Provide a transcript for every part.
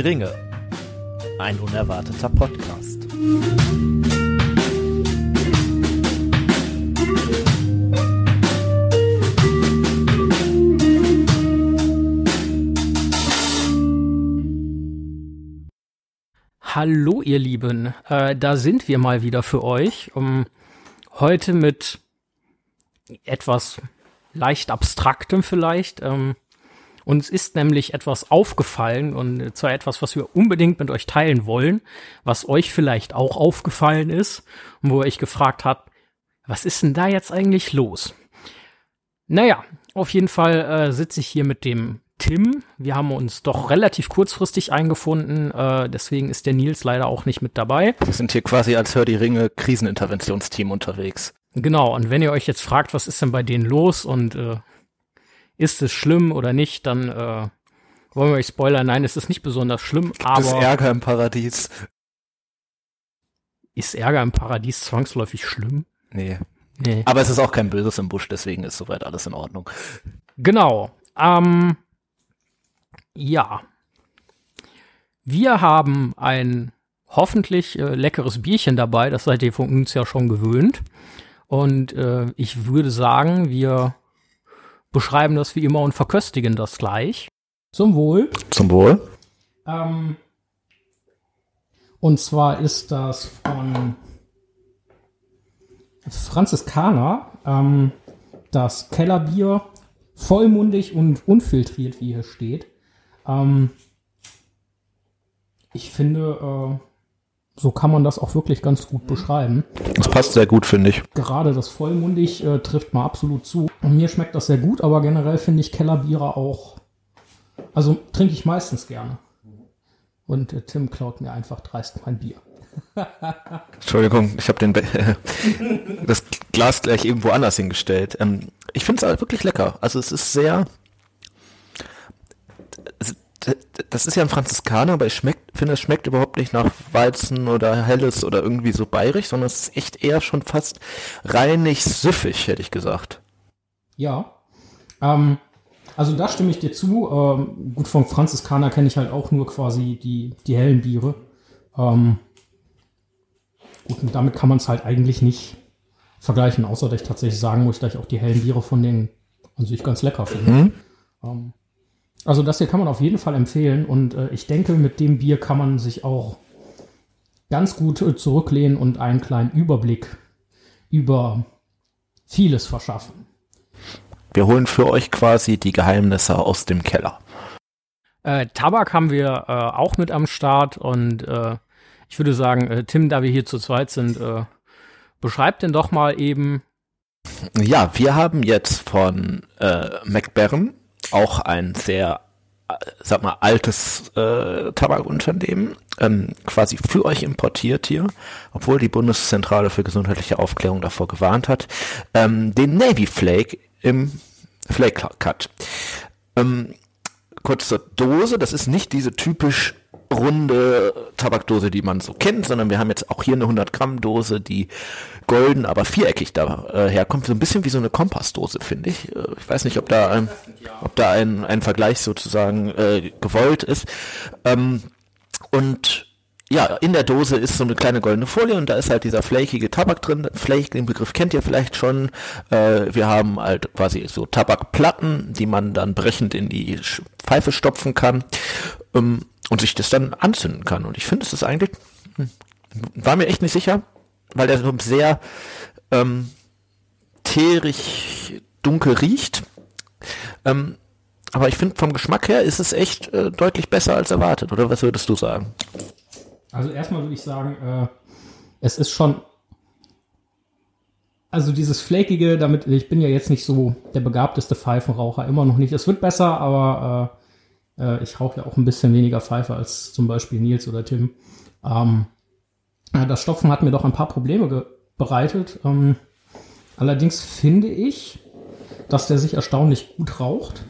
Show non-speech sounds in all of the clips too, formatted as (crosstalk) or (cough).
Die Ringe. Ein unerwarteter Podcast. Hallo ihr Lieben, äh, da sind wir mal wieder für euch. Um, heute mit etwas leicht abstraktem vielleicht. Ähm, uns ist nämlich etwas aufgefallen und zwar etwas, was wir unbedingt mit euch teilen wollen, was euch vielleicht auch aufgefallen ist und wo ihr euch gefragt habt, was ist denn da jetzt eigentlich los? Naja, auf jeden Fall äh, sitze ich hier mit dem Tim. Wir haben uns doch relativ kurzfristig eingefunden, äh, deswegen ist der Nils leider auch nicht mit dabei. Wir sind hier quasi als Hör die Ringe Kriseninterventionsteam unterwegs. Genau, und wenn ihr euch jetzt fragt, was ist denn bei denen los und äh, ist es schlimm oder nicht, dann äh, wollen wir euch spoilern. Nein, es ist nicht besonders schlimm, Gibt aber es Ärger im Paradies? ist Ärger im Paradies zwangsläufig schlimm? Nee. Nee. Aber es ist auch kein Böses im Busch, deswegen ist soweit alles in Ordnung. Genau. Ähm, ja. Wir haben ein hoffentlich äh, leckeres Bierchen dabei, das seid ihr von uns ja schon gewöhnt. Und äh, ich würde sagen, wir beschreiben das wie immer und verköstigen das gleich. Zum Wohl. Zum Wohl. Ähm, und zwar ist das von Franziskaner, ähm, das Kellerbier, vollmundig und unfiltriert, wie hier steht. Ähm, ich finde, äh, so kann man das auch wirklich ganz gut beschreiben. Das passt sehr gut, finde ich. Gerade das vollmundig äh, trifft mal absolut zu. Und mir schmeckt das sehr gut, aber generell finde ich Kellerbiere auch, also trinke ich meistens gerne. Und äh, Tim klaut mir einfach dreist mein Bier. (laughs) Entschuldigung, ich habe den Be (laughs) das Glas gleich eben woanders hingestellt. Ähm, ich finde es wirklich lecker. Also es ist sehr. Das ist ja ein Franziskaner, aber ich schmeckt, finde, es schmeckt überhaupt nicht nach Weizen oder Helles oder irgendwie so bayerisch, sondern es ist echt eher schon fast reinig süffig, hätte ich gesagt. Ja. Ähm, also da stimme ich dir zu. Ähm, gut, vom Franziskaner kenne ich halt auch nur quasi die, die hellen Biere. Ähm, gut, und damit kann man es halt eigentlich nicht vergleichen, außer dass ich tatsächlich sagen muss, dass ich auch die hellen Biere von denen an sich ganz lecker finde. Mhm. Also das hier kann man auf jeden Fall empfehlen und äh, ich denke, mit dem Bier kann man sich auch ganz gut äh, zurücklehnen und einen kleinen Überblick über vieles verschaffen. Wir holen für euch quasi die Geheimnisse aus dem Keller. Äh, Tabak haben wir äh, auch mit am Start und äh, ich würde sagen, äh, Tim, da wir hier zu zweit sind, äh, beschreib denn doch mal eben. Ja, wir haben jetzt von äh, McBaron auch ein sehr, äh, sag mal, altes äh, Tabakunternehmen ähm, quasi für euch importiert hier, obwohl die Bundeszentrale für gesundheitliche Aufklärung davor gewarnt hat, ähm, den Navy Flake im Flake Cut. Ähm, kurz zur Dose, das ist nicht diese typisch runde Tabakdose, die man so kennt, sondern wir haben jetzt auch hier eine 100 Gramm Dose, die golden, aber viereckig daher kommt, so ein bisschen wie so eine Kompassdose, finde ich. Äh, Ich weiß nicht, ob da ein, ob da ein, ein Vergleich sozusagen äh, gewollt ist. Ähm, und ja, in der Dose ist so eine kleine goldene Folie und da ist halt dieser flakige Tabak drin. Flake, den Begriff kennt ihr vielleicht schon. Äh, wir haben halt quasi so Tabakplatten, die man dann brechend in die Pfeife stopfen kann ähm, und sich das dann anzünden kann. Und ich finde, es ist eigentlich, hm, war mir echt nicht sicher, weil der so sehr ähm, teerig dunkel riecht. Ähm, aber ich finde, vom Geschmack her ist es echt äh, deutlich besser als erwartet. Oder was würdest du sagen? Also erstmal würde ich sagen, äh, es ist schon. Also dieses Flakige, damit, ich bin ja jetzt nicht so der begabteste Pfeifenraucher, immer noch nicht. Es wird besser, aber äh, äh, ich rauche ja auch ein bisschen weniger Pfeife als zum Beispiel Nils oder Tim. Ähm, ja, das Stopfen hat mir doch ein paar Probleme bereitet. Ähm, allerdings finde ich, dass der sich erstaunlich gut raucht.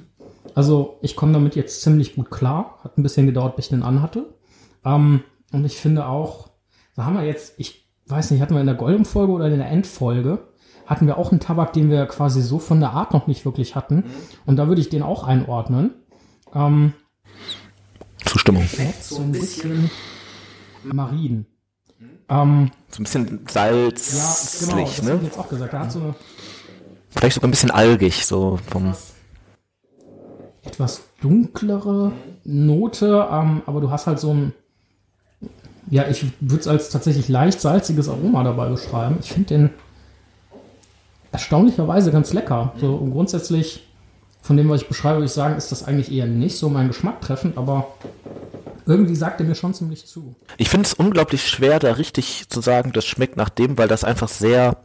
Also ich komme damit jetzt ziemlich gut klar. Hat ein bisschen gedauert, bis ich den anhatte. Ähm, und ich finde auch, da haben wir jetzt, ich weiß nicht, hatten wir in der Goldum-Folge oder in der Endfolge, hatten wir auch einen Tabak, den wir quasi so von der Art noch nicht wirklich hatten. Und da würde ich den auch einordnen. Ähm, Zustimmung. So ein bisschen marin. Ähm, So ein bisschen ja, salzlich, genau, das hab ich ne? jetzt auch gesagt. Da hat so eine Vielleicht sogar ein bisschen algig, so vom. etwas dunklere Note, ähm, aber du hast halt so ein, ja, ich würde es als tatsächlich leicht salziges Aroma dabei beschreiben. Ich finde den erstaunlicherweise ganz lecker. So und grundsätzlich von dem, was ich beschreibe, würde ich sagen, ist das eigentlich eher nicht so mein Geschmack treffend, aber irgendwie sagt er mir schon ziemlich zu. Ich finde es unglaublich schwer, da richtig zu sagen, das schmeckt nach dem, weil das einfach sehr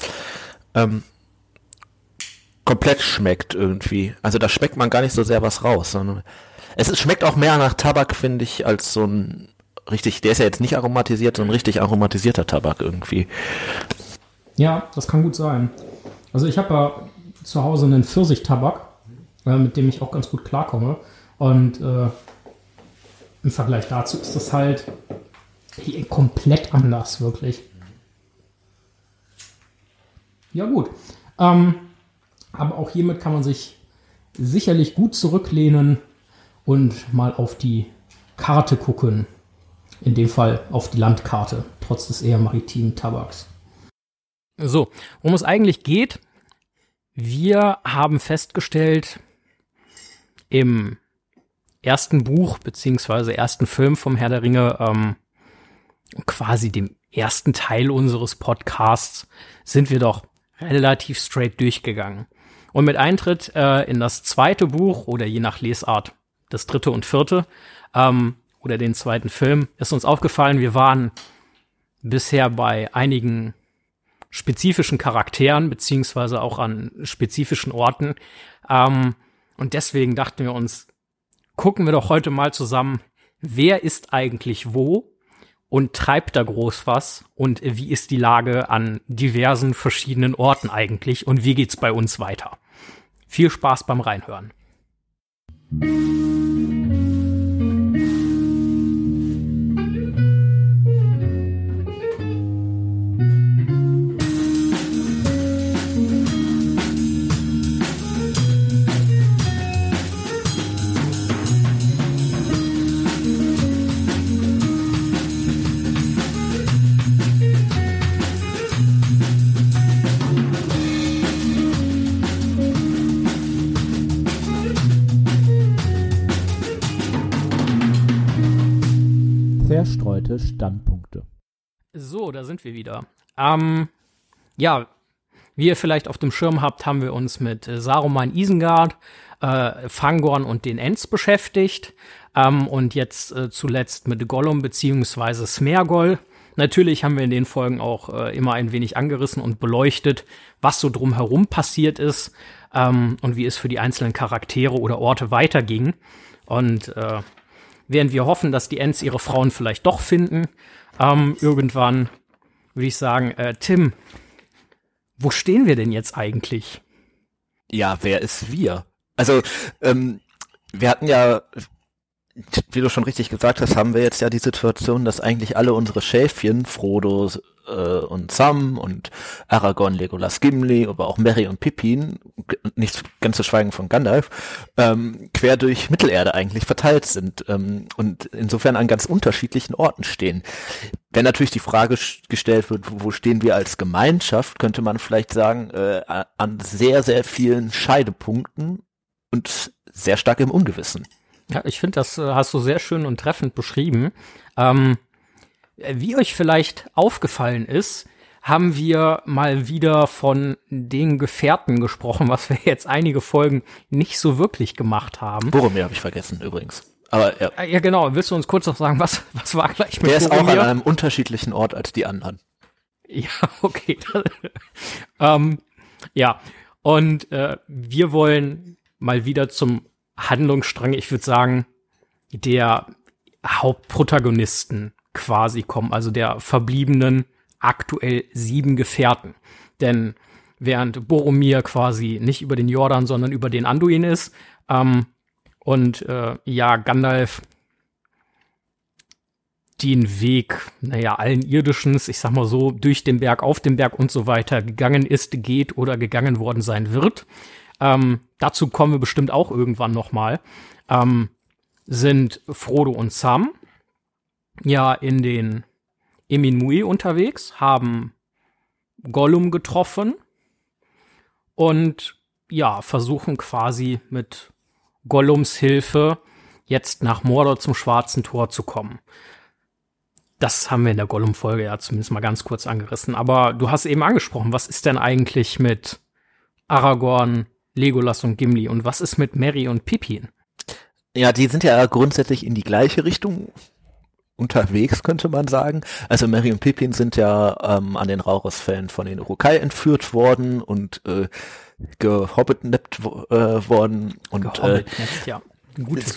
ähm, komplett schmeckt irgendwie. Also da schmeckt man gar nicht so sehr was raus, sondern es ist, schmeckt auch mehr nach Tabak, finde ich, als so ein richtig, der ist ja jetzt nicht aromatisiert, sondern richtig aromatisierter Tabak irgendwie. Ja, das kann gut sein. Also ich habe ja zu Hause einen Pfirsichtabak, äh, mit dem ich auch ganz gut klarkomme. Und äh, im Vergleich dazu ist das halt komplett anders, wirklich. Ja gut. Ähm, aber auch hiermit kann man sich sicherlich gut zurücklehnen und mal auf die Karte gucken. In dem Fall auf die Landkarte, trotz des eher maritimen Tabaks. So, worum es eigentlich geht, wir haben festgestellt, im ersten Buch beziehungsweise ersten Film vom Herr der Ringe, ähm, quasi dem ersten Teil unseres Podcasts, sind wir doch relativ straight durchgegangen. Und mit Eintritt äh, in das zweite Buch oder je nach Lesart das dritte und vierte ähm, oder den zweiten Film ist uns aufgefallen, wir waren bisher bei einigen spezifischen Charakteren beziehungsweise auch an spezifischen Orten. Ähm, und deswegen dachten wir uns, gucken wir doch heute mal zusammen, wer ist eigentlich wo und treibt da groß was und wie ist die Lage an diversen verschiedenen Orten eigentlich und wie geht's bei uns weiter. Viel Spaß beim Reinhören. Verstreute Standpunkte. So, da sind wir wieder. Ähm, ja, wie ihr vielleicht auf dem Schirm habt, haben wir uns mit äh, Saruman Isengard, äh, Fangorn und den Ents beschäftigt. Ähm, und jetzt äh, zuletzt mit Gollum beziehungsweise Smergol. Natürlich haben wir in den Folgen auch äh, immer ein wenig angerissen und beleuchtet, was so drumherum passiert ist ähm, und wie es für die einzelnen Charaktere oder Orte weiterging. Und äh, während wir hoffen, dass die Ents ihre Frauen vielleicht doch finden, ähm, irgendwann würde ich sagen, äh, Tim, wo stehen wir denn jetzt eigentlich? Ja, wer ist wir? Also, ähm, wir hatten ja, wie du schon richtig gesagt hast, haben wir jetzt ja die Situation, dass eigentlich alle unsere Schäfchen, Frodo äh, und Sam und Aragorn, Legolas, Gimli, aber auch Merry und Pippin, nicht ganz zu schweigen von Gandalf, ähm, quer durch Mittelerde eigentlich verteilt sind ähm, und insofern an ganz unterschiedlichen Orten stehen. Wenn natürlich die Frage gestellt wird, wo stehen wir als Gemeinschaft, könnte man vielleicht sagen, äh, an sehr, sehr vielen Scheidepunkten und sehr stark im Ungewissen. Ja, ich finde, das äh, hast du sehr schön und treffend beschrieben. Ähm, wie euch vielleicht aufgefallen ist, haben wir mal wieder von den Gefährten gesprochen, was wir jetzt einige Folgen nicht so wirklich gemacht haben. Boromir habe ich vergessen übrigens. Aber ja, Äh, Ja, genau. Willst du uns kurz noch sagen, was, was war gleich mit der ist auch an Boromir? einem unterschiedlichen Ort als die anderen. Ja, (laughs) okay. ähm, ja, und äh, wir wollen mal wieder zum Handlungsstrang, ich würde sagen, der Hauptprotagonisten quasi kommen, also der verbliebenen aktuell sieben Gefährten. Denn während Boromir quasi nicht über den Jordan, sondern über den Anduin ist, ähm, und äh, ja, Gandalf den Weg, naja, allen Irdischens, ich sag mal so, durch den Berg, auf den Berg und so weiter gegangen ist, geht oder gegangen worden sein wird. Ähm, dazu kommen wir bestimmt auch irgendwann noch mal. Ähm, sind Frodo und Sam ja in den Eminui unterwegs, haben Gollum getroffen und ja, versuchen quasi mit Gollums Hilfe jetzt nach Mordor zum Schwarzen Tor zu kommen. Das haben wir in der Gollum-Folge ja zumindest mal ganz kurz angerissen. Aber du hast eben angesprochen, was ist denn eigentlich mit Aragorn, Legolas und Gimli und was ist mit Mary und Pippin? Ja, die sind ja grundsätzlich in die gleiche Richtung unterwegs, könnte man sagen. Also Mary und Pippin sind ja ähm, an den Rauchesfällen von den Urukai entführt worden und äh, gehobbitnappt äh, worden und äh, ja.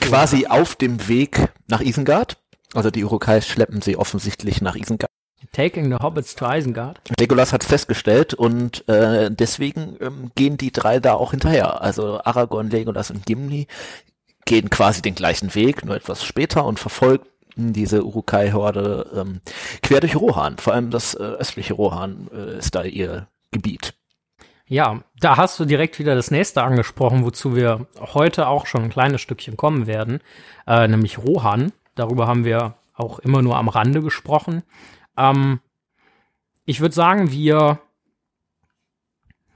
quasi auf dem Weg nach Isengard. Also die Urukai schleppen sie offensichtlich nach Isengard. Taking the Hobbits to Isengard. Legolas hat festgestellt und äh, deswegen ähm, gehen die drei da auch hinterher. Also Aragorn, Legolas und Gimli gehen quasi den gleichen Weg, nur etwas später und verfolgen diese Urukai-Horde ähm, quer durch Rohan. Vor allem das äh, östliche Rohan äh, ist da ihr Gebiet. Ja, da hast du direkt wieder das nächste angesprochen, wozu wir heute auch schon ein kleines Stückchen kommen werden, äh, nämlich Rohan. Darüber haben wir auch immer nur am Rande gesprochen. Ähm, ich würde sagen, wir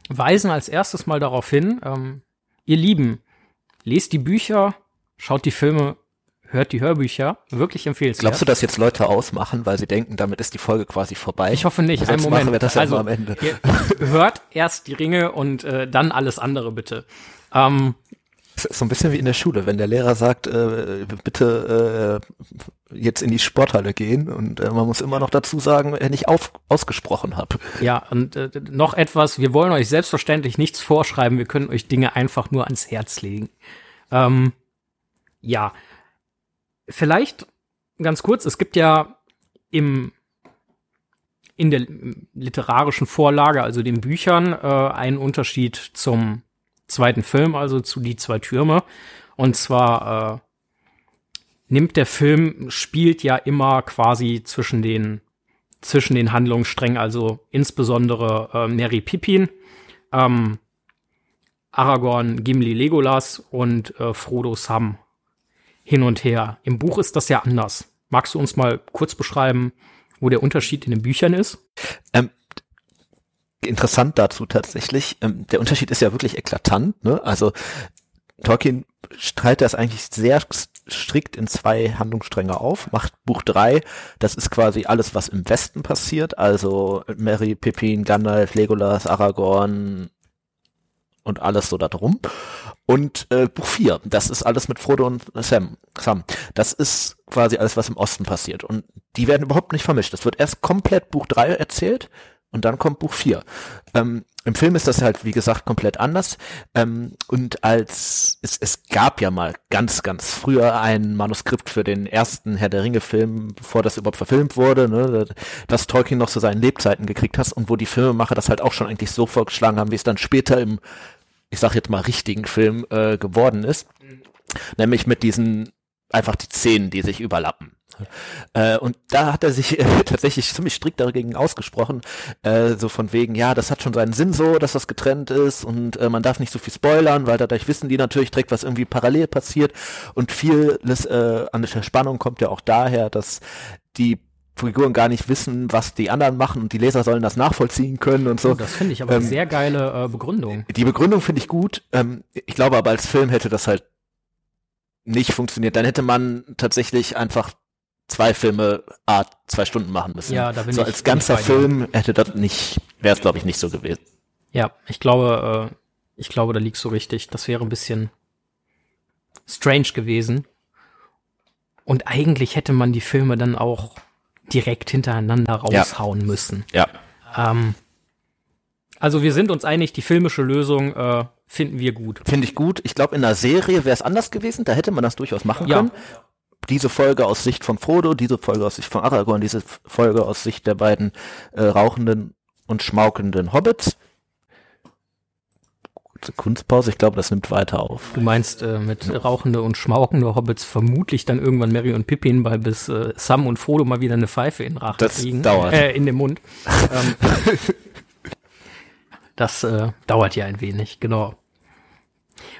weisen als erstes mal darauf hin, ähm, ihr Lieben, lest die Bücher, schaut die Filme hört die Hörbücher. Wirklich empfehlenswert. Glaubst du, dass jetzt Leute ausmachen, weil sie denken, damit ist die Folge quasi vorbei? Ich hoffe nicht. Einen Moment. wir das also, am Ende. hört erst die Ringe und äh, dann alles andere bitte. Ähm, so ein bisschen wie in der Schule, wenn der Lehrer sagt, äh, bitte äh, jetzt in die Sporthalle gehen und äh, man muss immer noch dazu sagen, er nicht auf, ausgesprochen hat. Ja, und äh, noch etwas, wir wollen euch selbstverständlich nichts vorschreiben, wir können euch Dinge einfach nur ans Herz legen. Ähm, ja, vielleicht ganz kurz, es gibt ja im in der literarischen Vorlage, also den Büchern, äh, einen Unterschied zum zweiten Film, also zu Die zwei Türme. Und zwar äh, nimmt der Film, spielt ja immer quasi zwischen den, zwischen den Handlungssträngen, also insbesondere äh, Mary Pippin, ähm, Aragorn, Gimli, Legolas und äh, Frodo Sam hin und her. Im Buch ist das ja anders. Magst du uns mal kurz beschreiben, wo der Unterschied in den Büchern ist? Ähm, interessant dazu tatsächlich. Ähm, der Unterschied ist ja wirklich eklatant. Ne? Also Tolkien teilt das eigentlich sehr strikt in zwei Handlungsstränge auf, macht Buch drei, das ist quasi alles, was im Westen passiert, also Mary, Pippin, Gandalf, Legolas, Aragorn und alles so da drum. Und äh, Buch 4, das ist alles mit Frodo und Sam. Sam. Das ist quasi alles, was im Osten passiert. Und die werden überhaupt nicht vermischt. Es wird erst komplett Buch 3 erzählt und dann kommt Buch 4. Ähm, Im Film ist das halt, wie gesagt, komplett anders. Ähm, und als es, es gab ja mal ganz, ganz früher ein Manuskript für den ersten Herr der Ringe-Film, bevor das überhaupt verfilmt wurde, ne, dass Tolkien noch so seinen Lebzeiten gekriegt hat und wo die Filmemacher das halt auch schon eigentlich so vorgeschlagen haben, wie es dann später im ich sag jetzt mal, richtigen Film äh, geworden ist. Nämlich mit diesen, einfach die Szenen, die sich überlappen. Äh, und da hat er sich (laughs) äh, tatsächlich ziemlich strikt dagegen ausgesprochen, äh, so von wegen, ja, das hat schon seinen Sinn so, dass das getrennt ist und äh, man darf nicht so viel spoilern, weil dadurch wissen die natürlich direkt, was irgendwie parallel passiert und vieles äh, an der Spannung kommt ja auch daher, dass die Figuren gar nicht wissen, was die anderen machen und die Leser sollen das nachvollziehen können und so. Oh, das finde ich aber ähm, eine sehr geile äh, Begründung. Die Begründung finde ich gut. Ähm, ich glaube aber als Film hätte das halt nicht funktioniert. Dann hätte man tatsächlich einfach zwei Filme Art zwei Stunden machen müssen. Ja, da bin so ich, als ganzer Film hätte das nicht, wäre es glaube ich nicht so gewesen. Ja, ich glaube, äh, ich glaube, da liegst du richtig. Das wäre ein bisschen strange gewesen. Und eigentlich hätte man die Filme dann auch direkt hintereinander raushauen ja. müssen. Ja. Ähm, also wir sind uns einig, die filmische Lösung äh, finden wir gut. Finde ich gut. Ich glaube, in einer Serie wäre es anders gewesen. Da hätte man das durchaus machen ja. können. Diese Folge aus Sicht von Frodo, diese Folge aus Sicht von Aragorn, diese Folge aus Sicht der beiden äh, rauchenden und schmaukenden Hobbits. Kunstpause, ich glaube, das nimmt weiter auf. Du meinst äh, mit rauchende und schmaukende Hobbits vermutlich dann irgendwann Mary und Pippin, weil bis äh, Sam und Frodo mal wieder eine Pfeife in den Rachen das kriegen. Dauert. Äh, in den Mund. (laughs) ähm, das äh, dauert ja ein wenig, genau.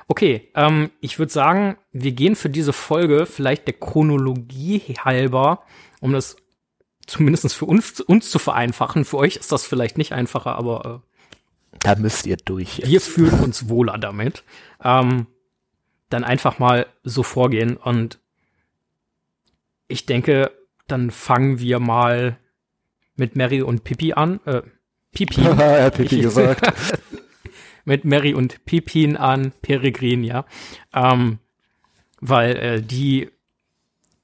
Okay, ähm, ich würde sagen, wir gehen für diese Folge vielleicht der Chronologie halber, um das zumindest für uns, uns zu vereinfachen. Für euch ist das vielleicht nicht einfacher, aber äh, da müsst ihr durch. Jetzt. Wir fühlen uns wohler damit. Ähm, dann einfach mal so vorgehen und ich denke, dann fangen wir mal mit Mary und Pippi an. Äh, Pipi. (laughs) er hat Pipi gesagt. (laughs) mit Mary und Pippin an, Peregrin, ja. Ähm, weil äh, die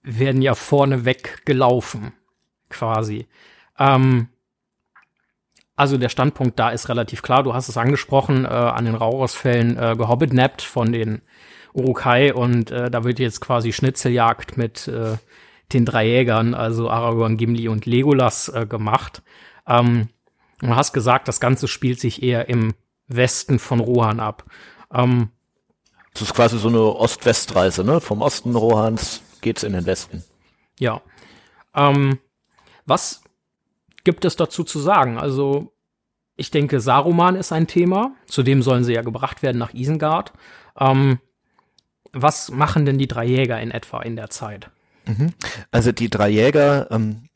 werden ja vorneweg gelaufen, quasi. Ähm, also der Standpunkt da ist relativ klar. Du hast es angesprochen, äh, an den Rauchersfällen äh, gehobbitnappt von den Urukai und äh, da wird jetzt quasi Schnitzeljagd mit äh, den drei Jägern, also Aragorn, Gimli und Legolas, äh, gemacht. Ähm, du hast gesagt, das Ganze spielt sich eher im Westen von Rohan ab. Ähm, das ist quasi so eine Ost-West-Reise, ne? Vom Osten Rohans geht's in den Westen. Ja. Ähm, was gibt es dazu zu sagen? Also, ich denke, Saruman ist ein Thema. Zudem sollen sie ja gebracht werden nach Isengard. Ähm, was machen denn die drei Jäger in etwa in der Zeit? Mhm. Also die drei Jäger ähm,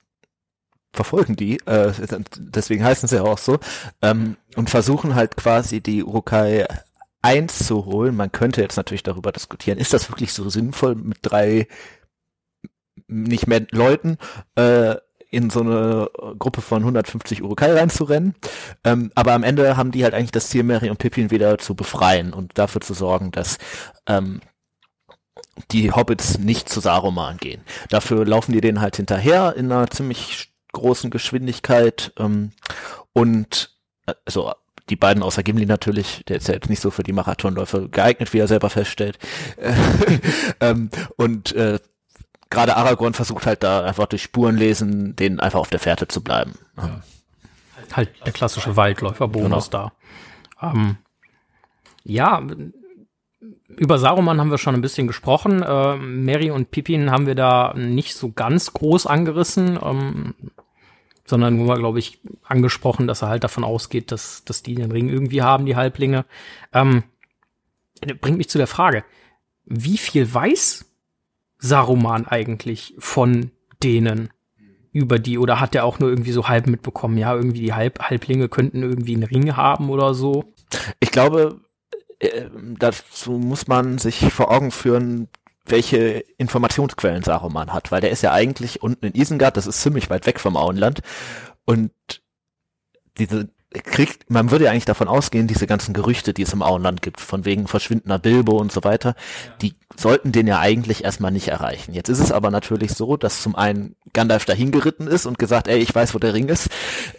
verfolgen die, äh, deswegen heißen sie auch so, ähm, und versuchen halt quasi die Urukai einzuholen. Man könnte jetzt natürlich darüber diskutieren, ist das wirklich so sinnvoll mit drei nicht mehr Leuten äh, in so eine Gruppe von 150 Urukai reinzurennen. Ähm, aber am Ende haben die halt eigentlich das Ziel, Mary und Pippin wieder zu befreien und dafür zu sorgen, dass ähm, die Hobbits nicht zu Saruman gehen. Dafür laufen die denen halt hinterher in einer ziemlich großen Geschwindigkeit ähm, und also die beiden außer Gimli natürlich, der ist ja jetzt nicht so für die Marathonläufe geeignet, wie er selber feststellt. (laughs) ähm, und äh, gerade Aragorn versucht halt da einfach durch Spuren lesen, denen einfach auf der Fährte zu bleiben. Ja. Halt der klassische Waldläufer-Bonus genau. da. Ähm, ja, über Saruman haben wir schon ein bisschen gesprochen. Äh, Mary und Pippin haben wir da nicht so ganz groß angerissen, ähm, sondern nur, glaube ich, angesprochen, dass er halt davon ausgeht, dass, dass die den Ring irgendwie haben, die Halblinge. Ähm, bringt mich zu der Frage, wie viel weiß Saruman eigentlich von denen über die oder hat er auch nur irgendwie so halb mitbekommen, ja, irgendwie die halb Halblinge könnten irgendwie einen Ring haben oder so? Ich glaube, äh, dazu muss man sich vor Augen führen, welche Informationsquellen Saruman hat, weil der ist ja eigentlich unten in Isengard, das ist ziemlich weit weg vom Auenland. Und diese kriegt, man würde ja eigentlich davon ausgehen, diese ganzen Gerüchte, die es im Auenland gibt, von wegen verschwindender Bilbo und so weiter, die sollten den ja eigentlich erstmal nicht erreichen. Jetzt ist es aber natürlich so, dass zum einen Gandalf dahin geritten ist und gesagt, ey, ich weiß, wo der Ring ist,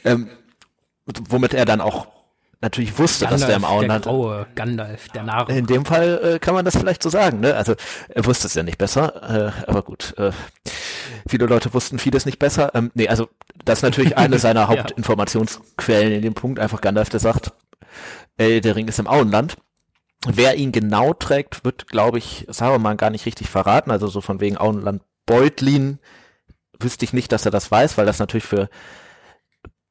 ähm, womit er dann auch natürlich wusste, Gandalf, dass der im Auenland. Der graue Gandalf, der Narr. In dem Fall äh, kann man das vielleicht so sagen, ne? Also er wusste es ja nicht besser, äh, aber gut. Äh, viele Leute wussten vieles nicht besser. Ähm, nee, also das ist natürlich eine (laughs) seiner Hauptinformationsquellen in dem Punkt, einfach Gandalf, der sagt, äh, der Ring ist im Auenland. Wer ihn genau trägt, wird, glaube ich, Saruman gar nicht richtig verraten. Also so von wegen Auenland Beutlin wüsste ich nicht, dass er das weiß, weil das natürlich für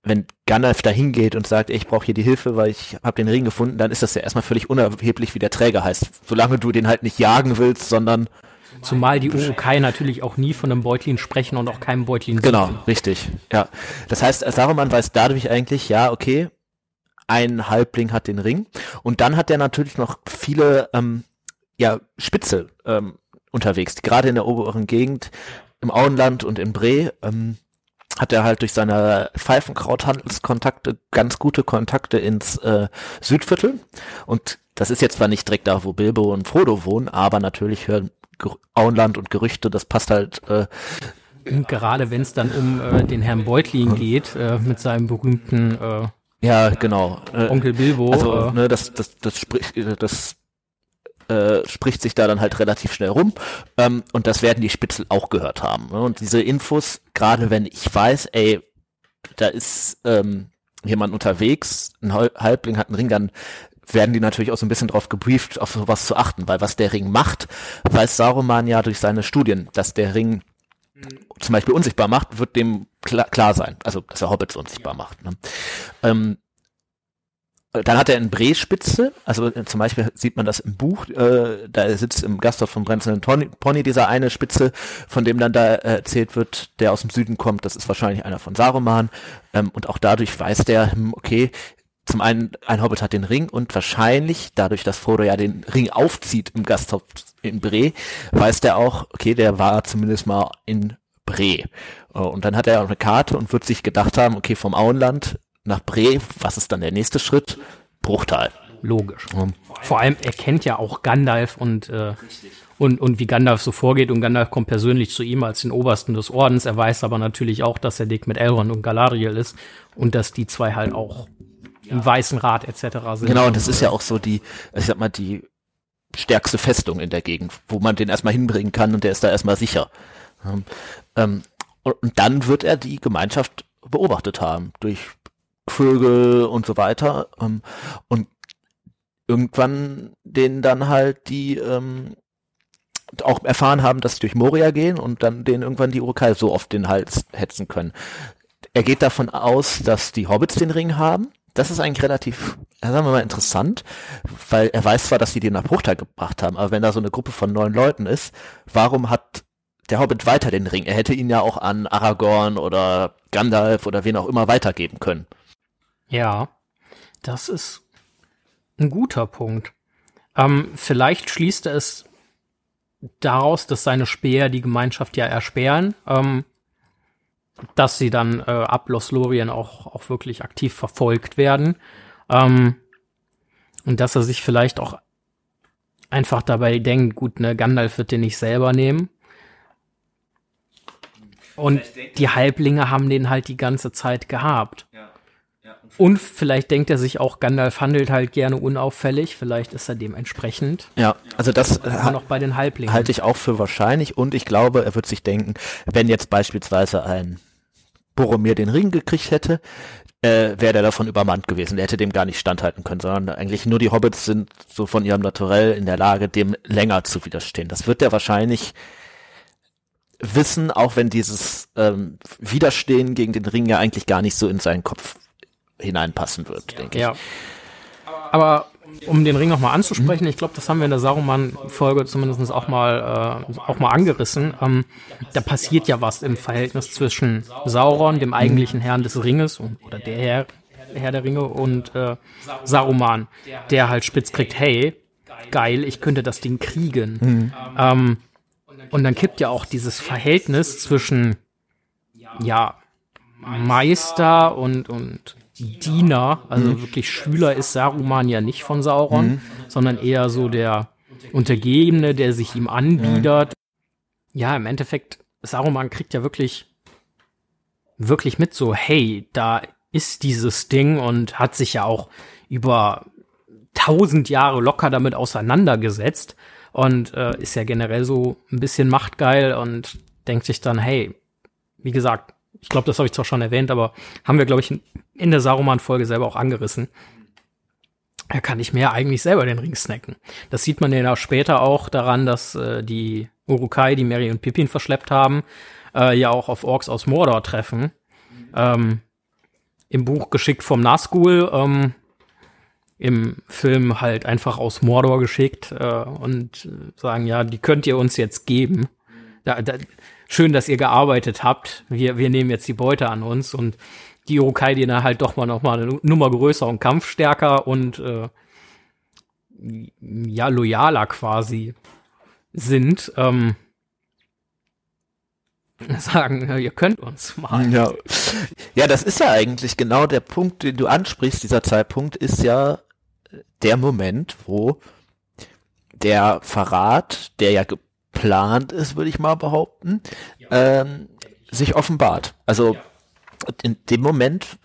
wenn Gandalf da hingeht und sagt, ich brauche hier die Hilfe, weil ich habe den Ring gefunden, dann ist das ja erstmal völlig unerheblich, wie der Träger heißt. Solange du den halt nicht jagen willst, sondern Zumal die Urukai natürlich auch nie von einem Beutlin sprechen und auch keinem Beutlin Genau, richtig. Ja. Das heißt, Saruman weiß dadurch eigentlich, ja, okay, ein Halbling hat den Ring. Und dann hat er natürlich noch viele ähm, ja, Spitze ähm, unterwegs, gerade in der oberen Gegend, im Auenland und in Bre. Ähm, hat er halt durch seine Pfeifenkrauthandelskontakte ganz gute Kontakte ins äh, Südviertel. Und das ist jetzt zwar nicht direkt da, wo Bilbo und Frodo wohnen, aber natürlich hören Auenland und Gerüchte, das passt halt. Äh, und gerade wenn es dann um äh, den Herrn Beutlin geht, äh, mit seinem berühmten äh, ja, genau. Äh, Onkel Bilbo. Also, äh, ne, das, das, das, spricht, das äh, spricht sich da dann halt relativ schnell rum. Ähm, und das werden die Spitzel auch gehört haben. Ne? Und diese Infos, gerade wenn ich weiß, ey, da ist ähm, jemand unterwegs, ein Halbling hat einen Ring, dann werden die natürlich auch so ein bisschen drauf gebrieft, auf sowas zu achten, weil was der Ring macht, weiß Saruman ja durch seine Studien, dass der Ring zum Beispiel unsichtbar macht, wird dem klar, klar sein. Also, dass er Hobbits unsichtbar macht. Ne? Ähm, dann hat er einen Bree-Spitze, also äh, zum Beispiel sieht man das im Buch, äh, da sitzt im Gasthof von Brenzel und Pony dieser eine Spitze, von dem dann da äh, erzählt wird, der aus dem Süden kommt, das ist wahrscheinlich einer von Saruman. Ähm, und auch dadurch weiß der, hm, okay, zum einen, ein Hobbit hat den Ring und wahrscheinlich, dadurch, dass Frodo ja den Ring aufzieht im Gasthof in Bre, weiß der auch, okay, der war zumindest mal in Bre. Äh, und dann hat er auch eine Karte und wird sich gedacht haben, okay, vom Auenland nach Bre, was ist dann der nächste Schritt? Bruchtal. Logisch. Um. Vor allem, er kennt ja auch Gandalf und, äh, und, und wie Gandalf so vorgeht. Und Gandalf kommt persönlich zu ihm als den Obersten des Ordens. Er weiß aber natürlich auch, dass er dick mit Elrond und Galadriel ist und dass die zwei halt auch im Weißen Rat etc. sind. Genau, und das ist ja auch so die, ich sag mal, die stärkste Festung in der Gegend, wo man den erstmal hinbringen kann und der ist da erstmal sicher. Ähm, und dann wird er die Gemeinschaft beobachtet haben durch Vögel und so weiter. Ähm, und irgendwann denen dann halt die ähm, auch erfahren haben, dass sie durch Moria gehen und dann denen irgendwann die Urukai so auf den Hals hetzen können. Er geht davon aus, dass die Hobbits den Ring haben. Das ist eigentlich relativ, sagen wir mal, interessant, weil er weiß zwar, dass sie den nach Bruchteil gebracht haben, aber wenn da so eine Gruppe von neun Leuten ist, warum hat der Hobbit weiter den Ring? Er hätte ihn ja auch an Aragorn oder Gandalf oder wen auch immer weitergeben können. Ja, das ist ein guter Punkt. Ähm, vielleicht schließt er es daraus, dass seine Speer die Gemeinschaft ja ersperren, ähm, dass sie dann äh, ab Lothlorien auch, auch wirklich aktiv verfolgt werden. Ähm, und dass er sich vielleicht auch einfach dabei denkt, gut, ne, Gandalf wird den nicht selber nehmen. Und die Halblinge haben den halt die ganze Zeit gehabt. Und vielleicht denkt er sich auch, Gandalf handelt halt gerne unauffällig. Vielleicht ist er dementsprechend. Ja, also das äh, noch bei den Halblingen. halte ich auch für wahrscheinlich. Und ich glaube, er wird sich denken, wenn jetzt beispielsweise ein Boromir den Ring gekriegt hätte, äh, wäre der davon übermannt gewesen. Der hätte dem gar nicht standhalten können, sondern eigentlich nur die Hobbits sind so von ihrem Naturell in der Lage, dem länger zu widerstehen. Das wird er wahrscheinlich wissen, auch wenn dieses ähm, Widerstehen gegen den Ring ja eigentlich gar nicht so in seinen Kopf hineinpassen wird, denke ich. Ja. Aber um den Ring nochmal anzusprechen, ich glaube, das haben wir in der Saruman-Folge zumindest auch mal, äh, auch mal angerissen. Ähm, da passiert ja was im Verhältnis zwischen Sauron, dem eigentlichen Herrn des Ringes, oder der Herr, Herr der Ringe, und äh, Saruman, der halt spitz kriegt, hey, geil, ich könnte das Ding kriegen. Mhm. Ähm, und dann kippt ja auch dieses Verhältnis zwischen, ja, Meister und, und Diener, also mhm. wirklich Schüler ist Saruman ja nicht von Sauron, mhm. sondern eher so der Untergebene, der sich ihm anbiedert. Mhm. Ja, im Endeffekt, Saruman kriegt ja wirklich, wirklich mit so, hey, da ist dieses Ding und hat sich ja auch über tausend Jahre locker damit auseinandergesetzt und äh, ist ja generell so ein bisschen machtgeil und denkt sich dann, hey, wie gesagt, ich glaube, das habe ich zwar schon erwähnt, aber haben wir, glaube ich, in der Saruman-Folge selber auch angerissen. Er kann nicht mehr eigentlich selber den Ring snacken. Das sieht man ja später auch daran, dass äh, die Urukai, die Mary und Pippin verschleppt haben, äh, ja auch auf Orks aus Mordor treffen. Ähm, Im Buch geschickt vom Nazgul, ähm, im Film halt einfach aus Mordor geschickt äh, und sagen, ja, die könnt ihr uns jetzt geben. Da, da, schön, dass ihr gearbeitet habt. Wir, wir nehmen jetzt die Beute an uns und die Urukai, die dann halt doch mal noch mal eine Nummer größer und kampfstärker und äh, ja loyaler quasi sind. Ähm, (laughs) sagen, ihr könnt uns mal. Ja. ja, das ist ja eigentlich genau der Punkt, den du ansprichst. Dieser Zeitpunkt ist ja der Moment, wo der Verrat, der ja geplant ist, würde ich mal behaupten, ähm, sich offenbart. Also in dem Moment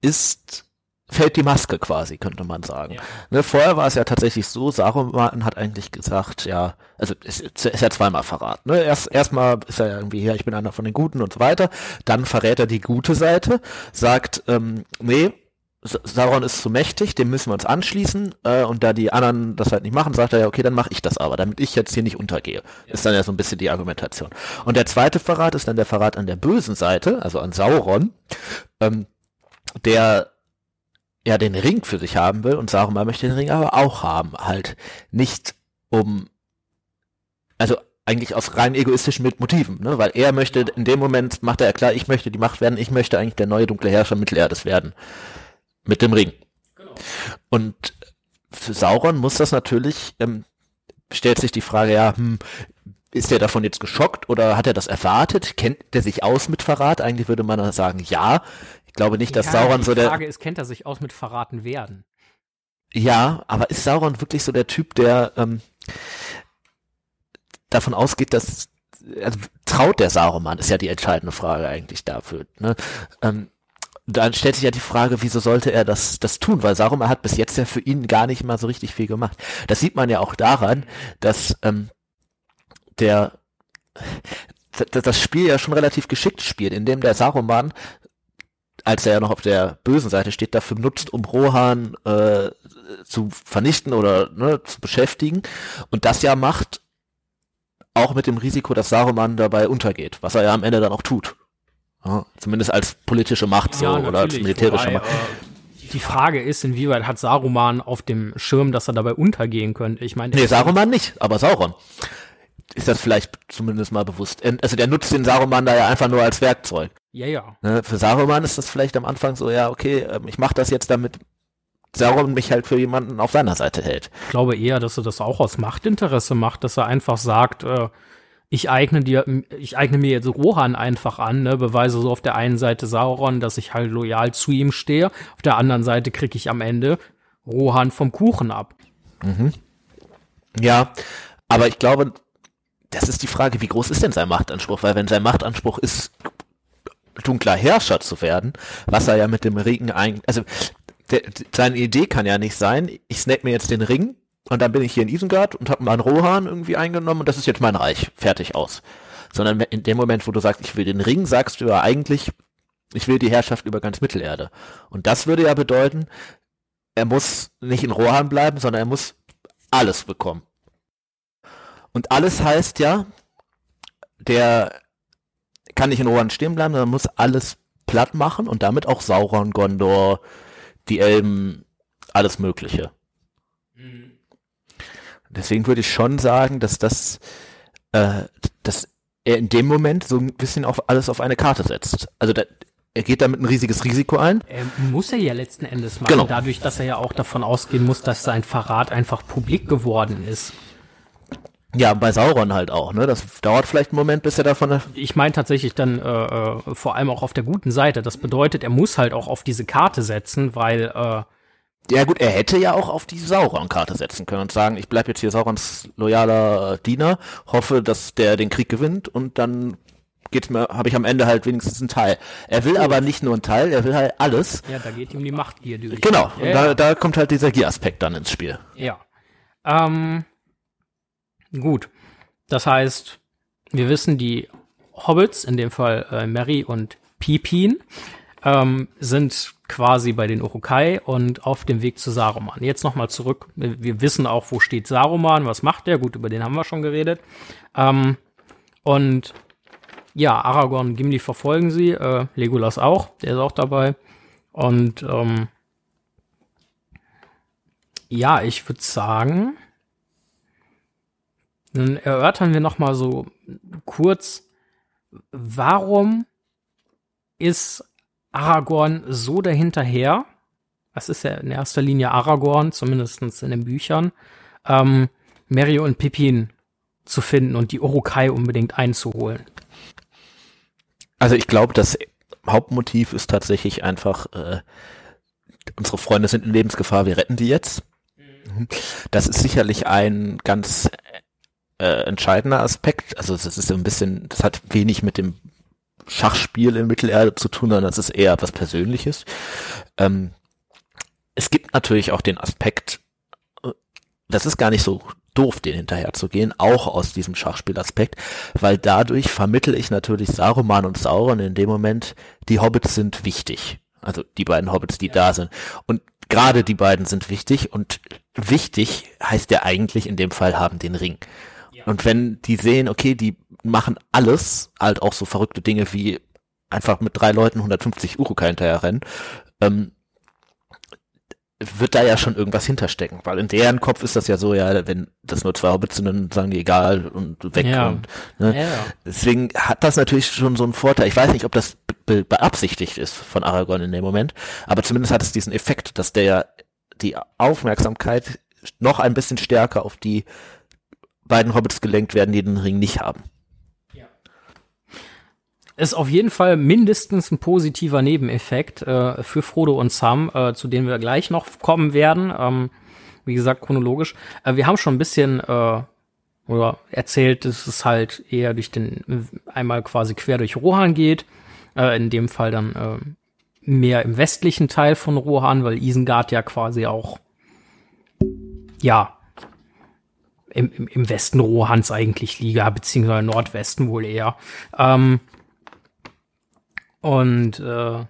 ist fällt die Maske quasi, könnte man sagen. Ja. Ne, vorher war es ja tatsächlich so, Saruman hat eigentlich gesagt, ja, also ist, ist ja zweimal verraten. Ne? Erst erstmal ist er irgendwie hier, ich bin einer von den Guten und so weiter. Dann verrät er die gute Seite, sagt, ähm, nee, Sauron ist zu mächtig, dem müssen wir uns anschließen. Äh, und da die anderen das halt nicht machen, sagt er ja, okay, dann mache ich das aber, damit ich jetzt hier nicht untergehe. Ja. Ist dann ja so ein bisschen die Argumentation. Und der zweite Verrat ist dann der Verrat an der bösen Seite, also an Sauron, ähm, der ja den Ring für sich haben will und Saruman möchte den Ring aber auch haben, halt nicht um, also eigentlich aus rein egoistischen Motiven, ne? weil er möchte, in dem Moment macht er klar, ich möchte die Macht werden, ich möchte eigentlich der neue dunkle Herrscher Mittelerdes werden. Mit dem Ring. Genau. Und für Sauron muss das natürlich, ähm, stellt sich die Frage, ja, hm, ist er davon jetzt geschockt oder hat er das erwartet? Kennt er sich aus mit Verrat? Eigentlich würde man sagen, ja. Ich glaube nicht, dass ja, Sauron so der. Die Frage ist, kennt er sich aus mit Verraten werden? Ja, aber ist Sauron wirklich so der Typ, der ähm, davon ausgeht, dass also, traut der Saruman, ist ja die entscheidende Frage eigentlich dafür. Ne? Ähm, dann stellt sich ja die Frage, wieso sollte er das, das tun? Weil Saruman hat bis jetzt ja für ihn gar nicht mal so richtig viel gemacht. Das sieht man ja auch daran, dass ähm, der das Spiel ja schon relativ geschickt spielt, indem der Saruman, als er ja noch auf der bösen Seite steht, dafür nutzt, um Rohan äh, zu vernichten oder ne, zu beschäftigen. Und das ja macht, auch mit dem Risiko, dass Saruman dabei untergeht, was er ja am Ende dann auch tut. Ja, zumindest als politische Macht so ja, oder als militärische Macht. Äh, die Frage ist, inwieweit hat Saruman auf dem Schirm, dass er dabei untergehen könnte? Ich meine, nee, Saruman nicht, aber Sauron ist das vielleicht zumindest mal bewusst. Also der nutzt den Saruman da ja einfach nur als Werkzeug. Ja, ja. Ne, für Saruman ist das vielleicht am Anfang so, ja, okay, ähm, ich mache das jetzt damit Sauron mich halt für jemanden auf seiner Seite hält. Ich glaube eher, dass er das auch aus Machtinteresse macht, dass er einfach sagt, äh, ich eigne dir, ich eigne mir jetzt Rohan einfach an, ne, beweise so auf der einen Seite Sauron, dass ich halt loyal zu ihm stehe, auf der anderen Seite kriege ich am Ende Rohan vom Kuchen ab. Mhm. Ja, aber ich glaube, das ist die Frage, wie groß ist denn sein Machtanspruch? Weil wenn sein Machtanspruch ist, dunkler Herrscher zu werden, was er ja mit dem Regen eigentlich, also der, seine Idee kann ja nicht sein, ich snap mir jetzt den Ring und dann bin ich hier in Isengard und habe meinen Rohan irgendwie eingenommen und das ist jetzt mein Reich, fertig aus. Sondern in dem Moment, wo du sagst, ich will den Ring, sagst du ja eigentlich, ich will die Herrschaft über ganz Mittelerde. Und das würde ja bedeuten, er muss nicht in Rohan bleiben, sondern er muss alles bekommen. Und alles heißt ja, der kann nicht in Rohan stehen bleiben, sondern muss alles platt machen und damit auch Sauron, Gondor, die Elben, alles Mögliche. Mhm. Deswegen würde ich schon sagen, dass das, äh, dass er in dem Moment so ein bisschen auf alles auf eine Karte setzt. Also da, er geht damit ein riesiges Risiko ein. Er muss er ja letzten Endes machen, genau. dadurch, dass er ja auch davon ausgehen muss, dass sein Verrat einfach publik geworden ist. Ja, bei Sauron halt auch, ne? Das dauert vielleicht einen Moment, bis er davon. Ich meine tatsächlich dann äh, äh, vor allem auch auf der guten Seite. Das bedeutet, er muss halt auch auf diese Karte setzen, weil äh, ja gut, er hätte ja auch auf die Sauron-Karte setzen können und sagen, ich bleib jetzt hier Saurons loyaler Diener, hoffe, dass der den Krieg gewinnt und dann geht's mir, habe ich am Ende halt wenigstens einen Teil. Er will aber nicht nur einen Teil, er will halt alles. Ja, da geht ihm die Machtgier durch. Genau, ja, und da, da kommt halt dieser Gier-Aspekt dann ins Spiel. Ja. Ähm, Gut. Das heißt, wir wissen, die Hobbits, in dem Fall äh, Mary und Pipin, ähm, sind quasi bei den Urukai und auf dem Weg zu Saruman. Jetzt nochmal zurück. Wir, wissen auch, wo steht Saruman, was macht der? Gut, über den haben wir schon geredet. Ähm, und ja, Aragorn und Gimli verfolgen sie, äh, Legolas auch, der ist auch dabei. Und ähm, ja, ich würde sagen, dann erörtern wir noch mal so kurz, warum ist Aragorn so dahinterher? Das ist ja in erster Linie Aragorn, zumindest in den Büchern, ähm, Mary und Pippin zu finden und die Urukai unbedingt einzuholen. Also ich glaube, das Hauptmotiv ist tatsächlich einfach, äh, unsere Freunde sind in Lebensgefahr, wir retten die jetzt. Mhm. Das ist sicherlich ein ganz äh, entscheidender Aspekt. Also das ist so ein bisschen, das hat wenig mit dem Schachspiel in Mittelerde zu tun, sondern das ist eher was Persönliches. Ähm, es gibt natürlich auch den Aspekt, äh, das ist gar nicht so doof, den hinterher zu gehen, auch aus diesem Schachspielaspekt, weil dadurch vermittel ich natürlich Saruman und Sauron in dem Moment, die Hobbits sind wichtig. Also die beiden Hobbits, die ja. da sind. Und gerade die beiden sind wichtig und wichtig heißt ja eigentlich in dem Fall haben den Ring. Und wenn die sehen, okay, die machen alles, halt auch so verrückte Dinge wie einfach mit drei Leuten 150 Urukai hinterher rennen, ähm, wird da ja schon irgendwas hinterstecken, weil in deren Kopf ist das ja so, ja, wenn das nur zwei Hobbits sind, dann sagen die egal und weg Ja. und ne? Ja, deswegen hat das natürlich schon so einen Vorteil. Ich weiß nicht, ob das be beabsichtigt ist von Aragorn in dem Moment, aber zumindest hat es diesen Effekt, dass der die Aufmerksamkeit noch ein bisschen stärker auf die beiden Hobbits gelenkt werden, die den Ring nicht haben. Ist auf jeden Fall mindestens ein positiver Nebeneffekt äh, für Frodo und Sam, äh, zu denen wir gleich noch kommen werden. Ähm, wie gesagt, chronologisch. Äh, wir haben schon ein bisschen äh, oder erzählt, dass es halt eher durch den einmal quasi quer durch Rohan geht. Äh, in dem Fall dann äh, mehr im westlichen Teil von Rohan, weil Isengard ja quasi auch ja im, im, im Westen Rohans eigentlich liege, beziehungsweise Nordwesten wohl eher. Ähm, und äh,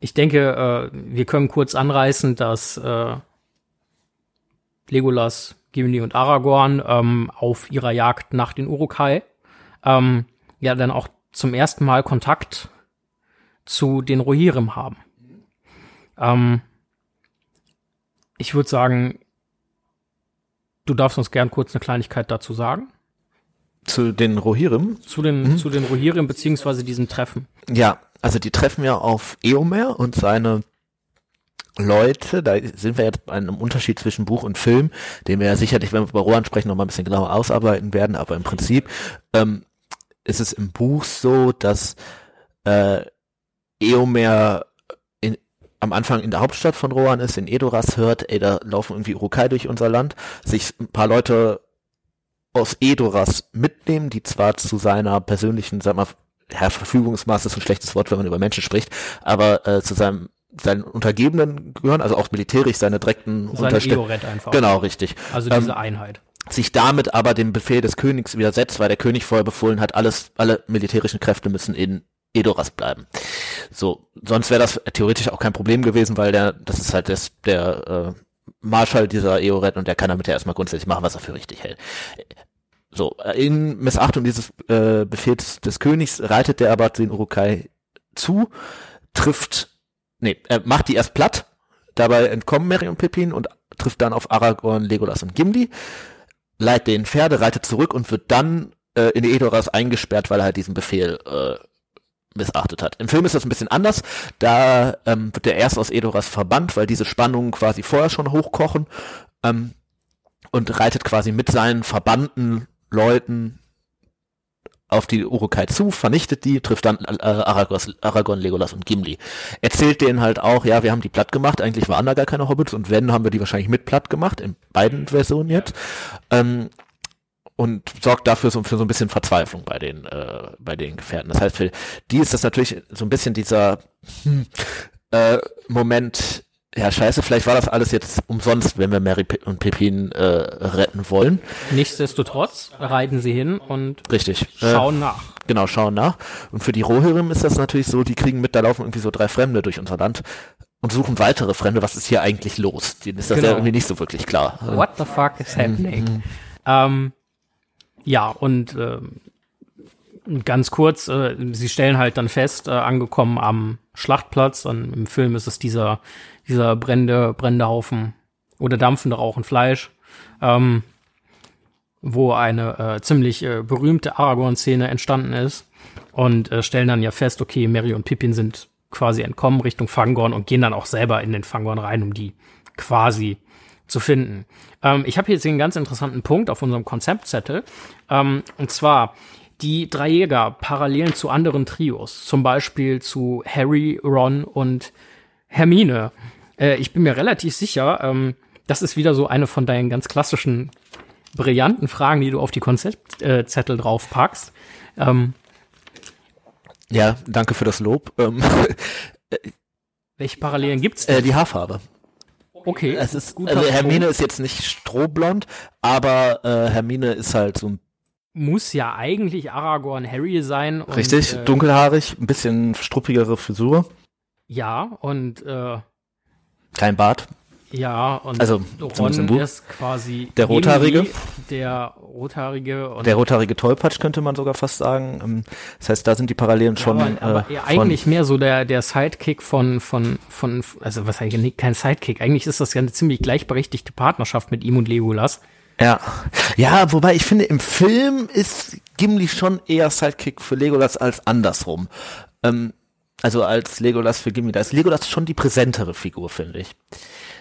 ich denke, äh, wir können kurz anreißen, dass äh, Legolas, Gimli und Aragorn ähm, auf ihrer Jagd nach den Urukai ähm, ja dann auch zum ersten Mal Kontakt zu den Rohirrim haben. Ähm, ich würde sagen, du darfst uns gern kurz eine Kleinigkeit dazu sagen. Zu den Rohirrim, Zu den, zu den Rohirrim beziehungsweise diesem Treffen. Ja, also die treffen ja auf Eomer und seine Leute, da sind wir jetzt bei einem Unterschied zwischen Buch und Film, den wir ja sicherlich, wenn wir über Rohan sprechen, noch mal ein bisschen genauer ausarbeiten werden, aber im Prinzip ähm, ist es im Buch so, dass äh, Eomer am Anfang in der Hauptstadt von Rohan ist, in Edoras hört, ey, da laufen irgendwie Urukai durch unser Land, sich ein paar Leute aus Edoras mitnehmen, die zwar zu seiner persönlichen, sag mal, ja, Verfügungsmaß ist ein schlechtes Wort, wenn man über Menschen spricht, aber äh, zu seinem seinen Untergebenen gehören, also auch militärisch seine direkten Sein. Eored einfach. Genau, richtig. Also Ähm, diese Einheit. sich damit aber dem Befehl des Königs widersetzt, weil der König vorher befohlen hat, alles, alle militärischen Kräfte müssen in Edoras bleiben. So, sonst wäre das theoretisch auch kein Problem gewesen, weil der, das ist halt das, der äh, Marschall dieser Eored und der kann damit ja erstmal grundsätzlich machen, was er für richtig hält. So, in Missachtung dieses äh, Befehls des Königs reitet der aber den Urukai zu, trifft, nee, er macht die erst platt, dabei entkommen Merry und Pippin und trifft dann auf Aragorn, Legolas und Gimli, leiht den Pferde, reitet zurück und wird dann äh, in Edoras eingesperrt, weil er halt diesen Befehl äh, missachtet hat. Im Film ist das ein bisschen anders. Da ähm, wird er erst aus Edoras verbannt, weil diese Spannungen quasi vorher schon hochkochen ähm, und reitet quasi mit seinen verbannten Leuten auf die Urukai zu, vernichtet die, trifft dann äh, Aragos, Aragorn, Legolas und Gimli. Erzählt denen halt auch, ja, wir haben die platt gemacht, eigentlich waren da gar keine Hobbits und wenn, haben wir die wahrscheinlich mit platt gemacht, in beiden Versionen jetzt. Ähm, und sorgt dafür so, für so ein bisschen Verzweiflung bei den, äh, bei den Gefährten. Das heißt, für die ist das natürlich so ein bisschen dieser hm, äh, Moment, ja scheiße, vielleicht war das alles jetzt umsonst, wenn wir Mary und Pippin äh, retten wollen. Nichtsdestotrotz reiten sie hin und Richtig. Äh, schauen nach. Genau, schauen nach. Und für die Rohirrim ist das natürlich so, die kriegen mit, da laufen irgendwie so drei Fremde durch unser Land und suchen weitere Fremde. Was ist hier eigentlich los? Denen ist das Genau. ja irgendwie nicht so wirklich klar. What the fuck is happening? Ähm, ja, und ähm, ganz kurz, äh, sie stellen halt dann fest, äh, angekommen am Schlachtplatz, und im Film ist es dieser, dieser brennende, brennende Haufen oder dampfende Rauch und Fleisch, ähm, wo eine äh, ziemlich äh, berühmte Aragorn-Szene entstanden ist. Und äh, stellen dann ja fest, okay, Merry und Pippin sind quasi entkommen Richtung Fangorn und gehen dann auch selber in den Fangorn rein, um die quasi zu finden. Ähm, ich habe jetzt hier einen ganz interessanten Punkt auf unserem Konzeptzettel. Ähm, und zwar die drei Jäger parallel zu anderen Trios, zum Beispiel zu Harry, Ron und Hermine. Äh, ich bin mir relativ sicher, ähm, das ist wieder so eine von deinen ganz klassischen brillanten Fragen, die du auf die Konzeptzettel draufpackst. Ähm, Ja, danke für das Lob. Ähm, (laughs) welche Parallelen gibt's äh, die Haarfarbe. Okay, Es ist, guter also Hermine Punkt. ist jetzt nicht strohblond, aber äh, Hermine ist halt so ein muss ja eigentlich Aragorn Harry sein. Und, richtig äh, dunkelhaarig, ein bisschen struppigere Frisur, Ja, und äh, kein Bart. Ja, und Also, Ron ist quasi Der Rothaarige. Der Rothaarige und Der rothaarige Tollpatsch könnte man sogar fast sagen. Ähm, Das heißt, da sind die Parallelen schon. aber, aber äh, eigentlich mehr so der, der Sidekick von, von, von, also was eigentlich, kein Sidekick. Eigentlich ist das ja eine ziemlich gleichberechtigte Partnerschaft mit ihm und Legolas. Ja. Ja, wobei ich finde, im Film ist Gimli schon eher Sidekick für Legolas als andersrum. Ähm, also als Legolas für Gimli. Da ist Legolas schon die präsentere Figur, finde ich.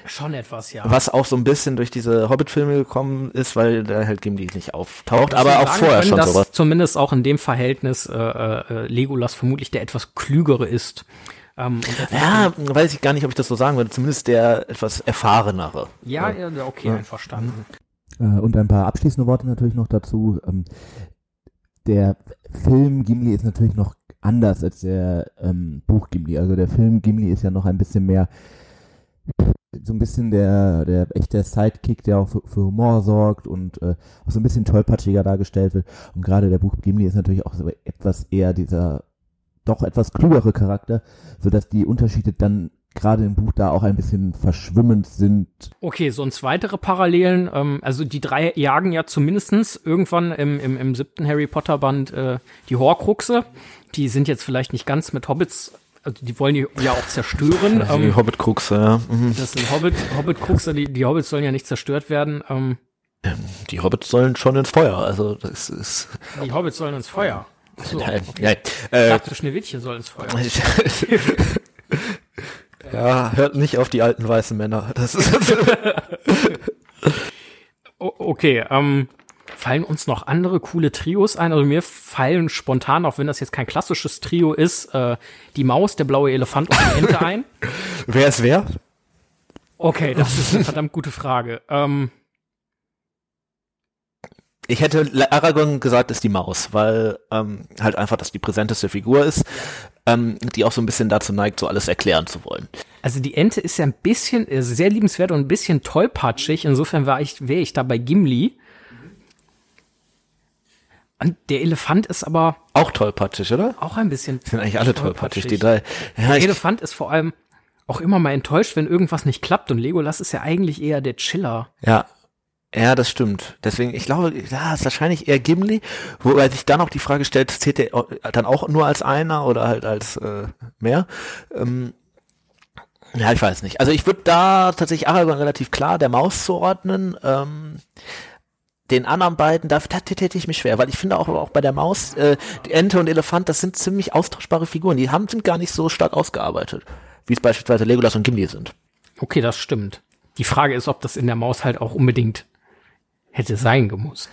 Schon etwas, ja. Was auch so ein bisschen durch diese Hobbit-Filme gekommen ist, weil da halt Gimli nicht auftaucht, aber auch vorher können, schon dass sowas. Zumindest auch in dem Verhältnis äh, äh, Legolas vermutlich der etwas klügere ist. Ähm, Ja, weiß ich gar nicht, ob ich das so sagen würde. Zumindest der etwas erfahrenere. ja, ja, okay, einverstanden. Äh, und ein paar abschließende Worte natürlich noch dazu. Ähm, der Film Gimli ist natürlich noch anders als der ähm, Buch Gimli. Also der Film Gimli ist ja noch ein bisschen mehr so ein bisschen der, der echte Sidekick, der auch für, für Humor sorgt und äh, auch so ein bisschen tollpatschiger dargestellt wird. Und gerade der Buch Gimli ist natürlich auch so etwas eher dieser doch etwas klügere Charakter, sodass die Unterschiede dann gerade im Buch da auch ein bisschen verschwimmend sind. Okay, sonst weitere Parallelen. Ähm, also die drei jagen ja zumindestens irgendwann im, im, im siebten Harry Potter Band äh, die Horcruxe. Die sind jetzt vielleicht nicht ganz mit Hobbits, also die wollen die ja auch zerstören. Die ähm, Hobbit-Kruxe, ja. Mhm. das sind Hobbit, Hobbit-Kruxe, die, die Hobbits sollen ja nicht zerstört werden. Ähm, Die Hobbits sollen schon ins Feuer. Also das ist. die Hobbits sollen ins Feuer. So, Nein, okay. nein. Äh, dachte, Schneewittchen soll ins Feuer. (laughs) ja, hört nicht auf die alten weißen Männer. Das ist (laughs) okay, ähm, fallen uns noch andere coole Trios ein? Also mir fallen spontan, auch wenn das jetzt kein klassisches Trio ist, äh, die Maus, der blaue Elefant und die Ente ein. (laughs) wer ist wer? Okay, das ist eine verdammt gute Frage. Ähm, Ich hätte Aragorn gesagt, ist die Maus, weil ähm, halt einfach das die präsenteste Figur ist, ähm, die auch so ein bisschen dazu neigt, so alles erklären zu wollen. also die Ente ist ja ein bisschen, äh, sehr liebenswert und ein bisschen tollpatschig. Insofern war ich, wäre ich da bei Gimli. Und der Elefant ist aber Auch tollpatschig, oder? auch ein bisschen. Sind eigentlich alle tollpatschig, die drei. Ja, Der Elefant ist vor allem auch immer mal enttäuscht, wenn irgendwas nicht klappt. Und Legolas ist ja eigentlich eher der Chiller. ja. Ja, das stimmt. Deswegen, ich glaube, ja, ist wahrscheinlich eher Gimli, wobei sich dann auch die Frage stellt, zählt der dann auch nur als einer oder halt als äh, mehr? Ähm, ja, ich weiß nicht. Also ich würde da tatsächlich Aragorn relativ klar der Maus zuordnen. Ähm, den anderen beiden, da da täte ich mich schwer, weil ich finde auch, auch bei der Maus, äh, die Ente und Elefant, das sind ziemlich austauschbare Figuren. Die haben, sind gar nicht so stark ausgearbeitet, wie es beispielsweise Legolas und Gimli sind. Okay, das stimmt. Die Frage ist, ob das in der Maus halt auch unbedingt hätte sein gemusst.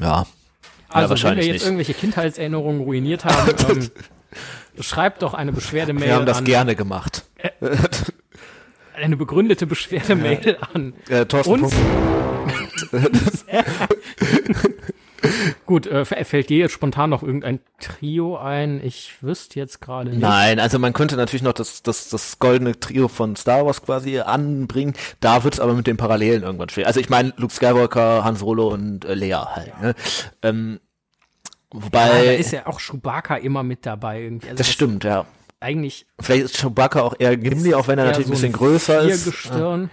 Ja. Also, wenn wahrscheinlich wir jetzt nicht. irgendwelche Kindheitserinnerungen ruiniert haben, (laughs) ähm, schreibt doch eine Beschwerdemail Wir haben das an gerne gemacht. eine begründete Beschwerdemail an Äh, Thorsten uns. (laughs) Gut, äh, fällt dir jetzt spontan noch irgendein Trio ein? Ich wüsste jetzt gerade nicht. Nein, also man könnte natürlich noch das, das, das goldene Trio von Star Wars quasi anbringen. Da wird's aber mit den Parallelen irgendwann schwer. Also ich meine Luke Skywalker, Han Solo und äh, Leia halt. Ne? Ähm, Ah, da wobei, ist ja auch Chewbacca immer mit dabei irgendwie. Also das stimmt, ja. Eigentlich Vielleicht ist Chewbacca auch eher Gimli, auch wenn er natürlich so ein bisschen größer ist. Ja,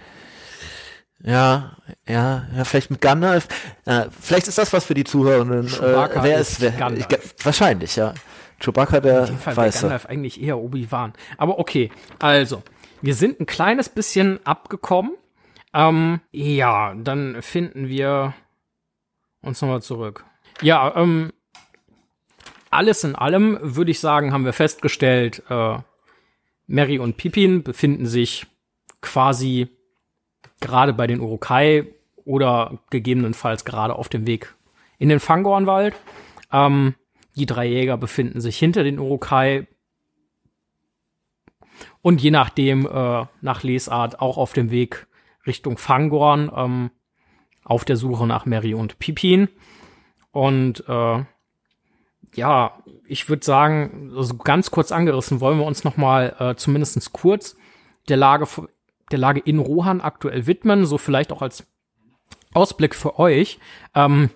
ja, ja, vielleicht mit Gandalf. Äh, vielleicht ist das was für die Zuhörenden. Äh, Chewbacca wer ist wer? Gandalf. Ich, wahrscheinlich, ja. Chewbacca der In dem Fall Weiße. Gandalf eigentlich eher Obi-Wan. Aber okay, also, wir sind ein kleines bisschen abgekommen. Ähm, ja, dann finden wir uns nochmal zurück. Ja, ähm, alles in allem würde ich sagen, haben wir festgestellt, äh, Mary und Pippin befinden sich quasi gerade bei den Urukai oder gegebenenfalls gerade auf dem Weg in den Fangornwald. Ähm, die drei Jäger befinden sich hinter den Urukai und je nachdem äh, nach Lesart auch auf dem Weg Richtung Fangorn ähm, auf der Suche nach Mary und Pippin. Und äh, ja, ich würde sagen, also ganz kurz angerissen wollen wir uns noch mal äh, zumindest kurz der Lage der Lage in Rohan aktuell widmen, so vielleicht auch als Ausblick für euch. Ähm,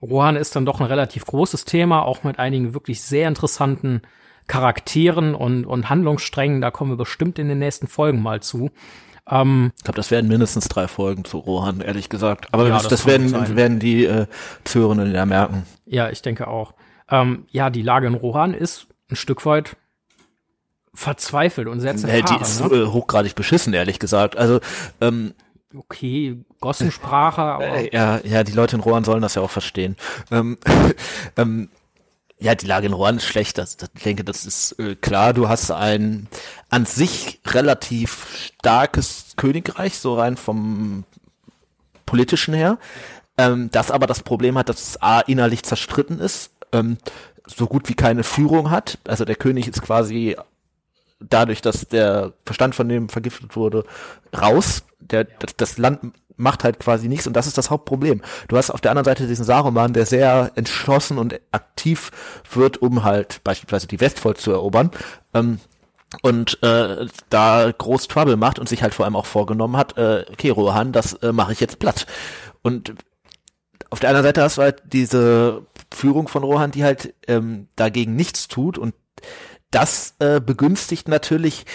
Rohan ist dann doch ein relativ großes Thema, auch mit einigen wirklich sehr interessanten Charakteren und, und Handlungssträngen. Da kommen wir bestimmt in den nächsten Folgen mal zu. Ähm, ich glaube, das werden mindestens drei Folgen zu Rohan, ehrlich gesagt. Aber ja, das, das, werden, werden die äh, Zuhörenden ja merken. Ja, ich denke auch. Ähm, ja, die Lage in Rohan ist ein Stück weit verzweifelt und sehr zerfahren. Ja, die ist ne? Äh, hochgradig beschissen, ehrlich gesagt. Also, ähm, okay, Gossensprache, aber. Äh, ja, ja, die Leute in Rohan sollen das ja auch verstehen. Ähm, (laughs) ähm, ja, die Lage in Rohan ist schlecht. Das, das, ich denke, das ist äh, klar. Du hast ein an sich relativ starkes Königreich, so rein vom politischen her, ähm, das aber das Problem hat, dass es A innerlich zerstritten ist, ähm, so gut wie keine Führung hat. Also der König ist quasi dadurch, dass der Verstand von dem vergiftet wurde, raus. Der, das, Land macht halt quasi nichts und das ist das Hauptproblem. Du hast auf der anderen Seite diesen Saruman, der sehr entschlossen und aktiv wird, um halt beispielsweise die Westfold zu erobern. Ähm, und äh, da groß Trouble macht und sich halt vor allem auch vorgenommen hat, äh, okay, Rohan, das äh, mache ich jetzt platt. Und auf der anderen Seite hast du halt diese Führung von Rohan, die halt ähm, dagegen nichts tut und das äh, begünstigt natürlich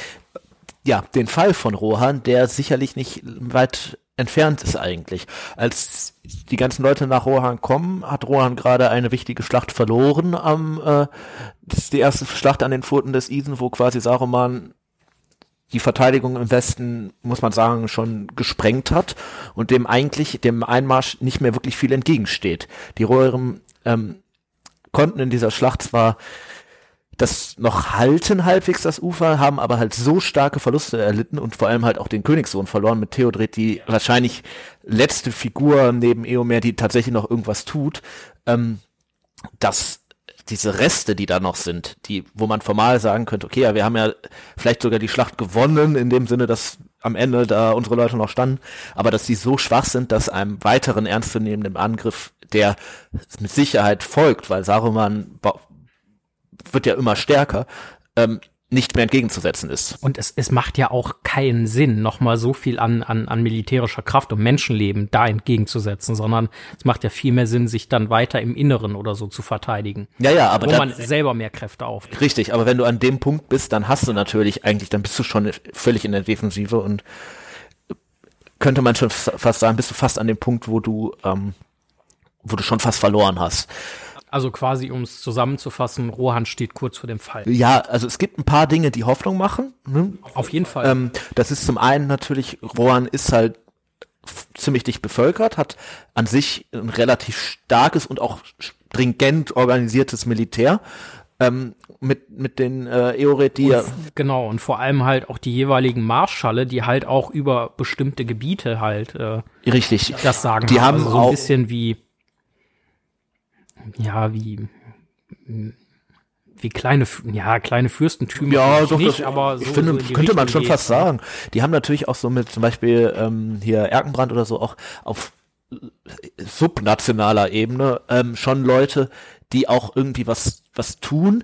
ja den Fall von Rohan, der sicherlich nicht weit entfernt ist eigentlich. Als die ganzen Leute nach Rohan kommen, hat Rohan gerade eine wichtige Schlacht verloren am äh, das ist die erste Schlacht an den Pfoten des Isen, wo quasi Saruman die Verteidigung im Westen, muss man sagen, schon gesprengt hat und dem eigentlich, dem Einmarsch nicht mehr wirklich viel entgegensteht. Die Röhren ähm, konnten in dieser Schlacht zwar das noch halten halbwegs das Ufer, haben aber halt so starke Verluste erlitten und vor allem halt auch den Königssohn verloren. Mit Theodred, die wahrscheinlich letzte Figur neben Eomer, die tatsächlich noch irgendwas tut, ähm, dass diese Reste, die da noch sind, die, wo man formal sagen könnte, okay, ja, wir haben ja vielleicht sogar die Schlacht gewonnen, in dem Sinne, dass am Ende da unsere Leute noch standen, aber dass die so schwach sind, dass einem weiteren ernstzunehmenden Angriff, der mit Sicherheit folgt, weil Saruman wird ja immer stärker, ähm, nicht mehr entgegenzusetzen ist. Und es, es macht ja auch keinen Sinn, nochmal so viel an, an, an militärischer Kraft und Menschenleben da entgegenzusetzen, sondern es macht ja viel mehr Sinn, sich dann weiter im Inneren oder so zu verteidigen. Ja, ja, aber wo dann, man selber mehr Kräfte auf. Richtig, aber wenn du an dem Punkt bist, dann hast du natürlich eigentlich, dann bist du schon völlig in der Defensive und könnte man schon fast sagen, bist du fast an dem Punkt, wo du, ähm, wo du schon fast verloren hast. Also quasi, um es zusammenzufassen, Rohan steht kurz vor dem Fall. Ja, also es gibt ein paar Dinge, die Hoffnung machen. Ne? Auf jeden Fall. Ähm, das ist zum einen natürlich, Rohan ist halt ziemlich dicht bevölkert, hat an sich ein relativ starkes und auch stringent organisiertes Militär. Ähm, mit, mit den äh, Eoret, die ja Genau, und vor allem halt auch die jeweiligen Marschalle, die halt auch über bestimmte Gebiete halt äh, Richtig. das sagen. Die haben, haben also so ein bisschen wie ja, wie, wie kleine, ja, kleine Fürstentümer. Ja, doch, nicht, das, aber so, ich finde, so könnte man schon geht. fast sagen. Die haben natürlich auch so mit zum Beispiel ähm, hier Erkenbrand oder so auch auf subnationaler Ebene ähm, schon Leute, die auch irgendwie was was tun.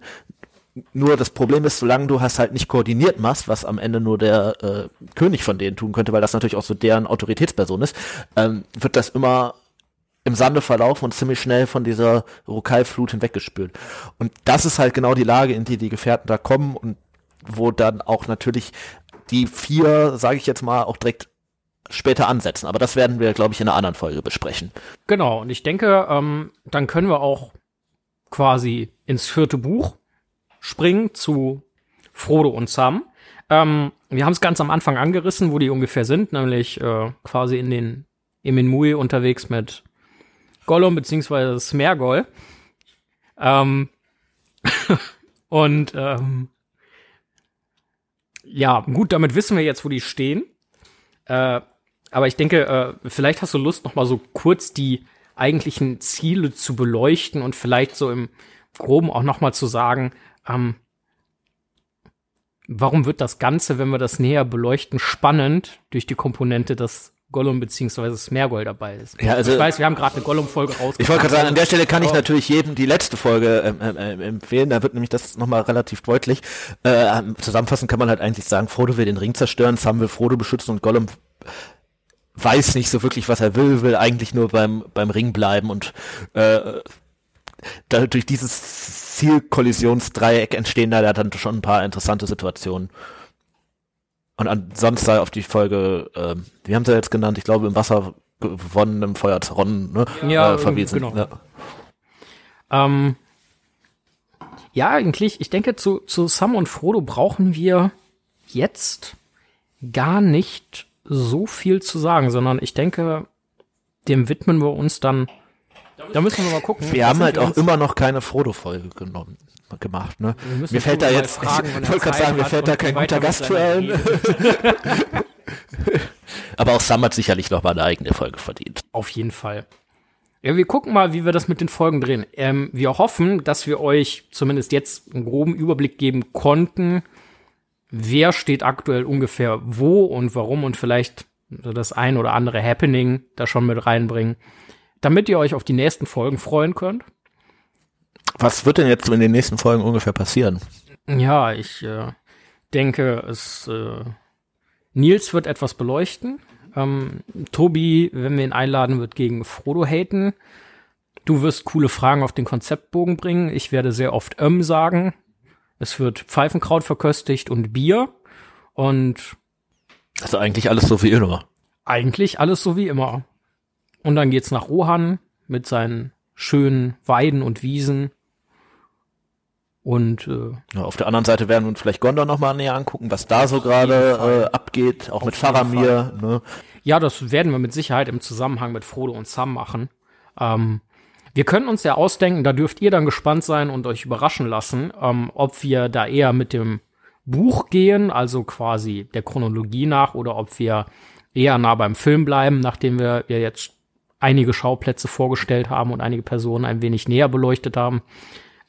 Nur das Problem ist, solange du hast halt nicht koordiniert machst, was am Ende nur der äh, König von denen tun könnte, weil das natürlich auch so deren Autoritätsperson ist, ähm, wird das immer im Sande verlaufen und ziemlich schnell von dieser Rukai-Flut hinweggespült. Und das ist halt genau die Lage, in die die Gefährten da kommen und wo dann auch natürlich die vier, sage ich jetzt mal, auch direkt später ansetzen. Aber das werden wir, glaube ich, in einer anderen Folge besprechen. Genau, und ich denke, ähm, dann können wir auch quasi ins vierte Buch springen zu Frodo und Sam. Ähm, wir haben es ganz am Anfang angerissen, wo die ungefähr sind, nämlich äh, quasi in den Eminmui unterwegs mit Gollum beziehungsweise Smergol. Ähm, (laughs) und ähm, ja, gut, damit wissen wir jetzt, wo die stehen. Äh, aber ich denke, äh, vielleicht hast du Lust, noch mal so kurz die eigentlichen Ziele zu beleuchten und vielleicht so im Groben auch noch mal zu sagen, ähm, warum wird das Ganze, wenn wir das näher beleuchten, spannend durch die Komponente, dass Gollum beziehungsweise Smergol dabei ist. Ja, also, ich weiß, wir haben gerade eine Gollum-Folge rausgebracht. Ich wollte gerade sagen, an der Stelle kann ich natürlich jedem die letzte Folge ähm, ähm, ähm, empfehlen, da wird nämlich das nochmal relativ deutlich. Äh, zusammenfassend kann man halt eigentlich sagen, Frodo will den Ring zerstören, Sam will Frodo beschützen und Gollum weiß nicht so wirklich, was er will, will eigentlich nur beim, beim Ring bleiben und äh, da, durch dieses Zielkollisionsdreieck entstehen da dann schon ein paar interessante Situationen. Und ansonsten sei auf die Folge, äh, wie haben sie jetzt genannt? Ich glaube, im Wasser gewonnenem Feuer zerronnen, ne? Ja, äh, verwiesen. genau. Ja. Ähm, ja, eigentlich, ich denke, zu, zu Sam und Frodo brauchen wir jetzt gar nicht so viel zu sagen, sondern ich denke, dem widmen wir uns dann. Da müssen wir mal gucken. Wir haben halt auch immer noch keine Frodo-Folge genommen gemacht, ne? Mir fällt da jetzt, fragen, (laughs) ich wollte gerade sagen, mir fällt da kein guter er Gast für ein. (laughs) Aber auch Sam hat sicherlich noch mal eine eigene Folge verdient. Auf jeden Fall. Ja, wir gucken mal, wie wir das mit den Folgen drehen. Ähm, wir hoffen, dass wir euch zumindest jetzt einen groben Überblick geben konnten, wer steht aktuell ungefähr wo und warum und vielleicht das ein oder andere Happening da schon mit reinbringen, damit ihr euch auf die nächsten Folgen freuen könnt. Was wird denn jetzt in den nächsten Folgen ungefähr passieren? Ja, ich äh, denke, es äh, Nils wird etwas beleuchten. Ähm, Tobi, wenn wir ihn einladen, wird gegen Frodo haten. Du wirst coole Fragen auf den Konzeptbogen bringen. Ich werde sehr oft ähm sagen. Es wird Pfeifenkraut verköstigt und Bier. Und Also eigentlich alles so wie immer. eigentlich alles so wie immer. Und dann geht's nach Rohan mit seinen schönen Weiden und Wiesen. Und äh, Ja, auf der anderen Seite werden wir uns vielleicht Gondor noch mal näher angucken, was da so gerade äh, abgeht, auch mit Faramir. Ne? Ja, das werden wir mit Sicherheit im Zusammenhang mit Frodo und Sam machen. Ähm, wir können uns ja ausdenken, da dürft ihr dann gespannt sein und euch überraschen lassen, ähm, ob wir da eher mit dem Buch gehen, also quasi der Chronologie nach, oder ob wir eher nah beim Film bleiben, nachdem wir ja jetzt einige Schauplätze vorgestellt haben und einige Personen ein wenig näher beleuchtet haben.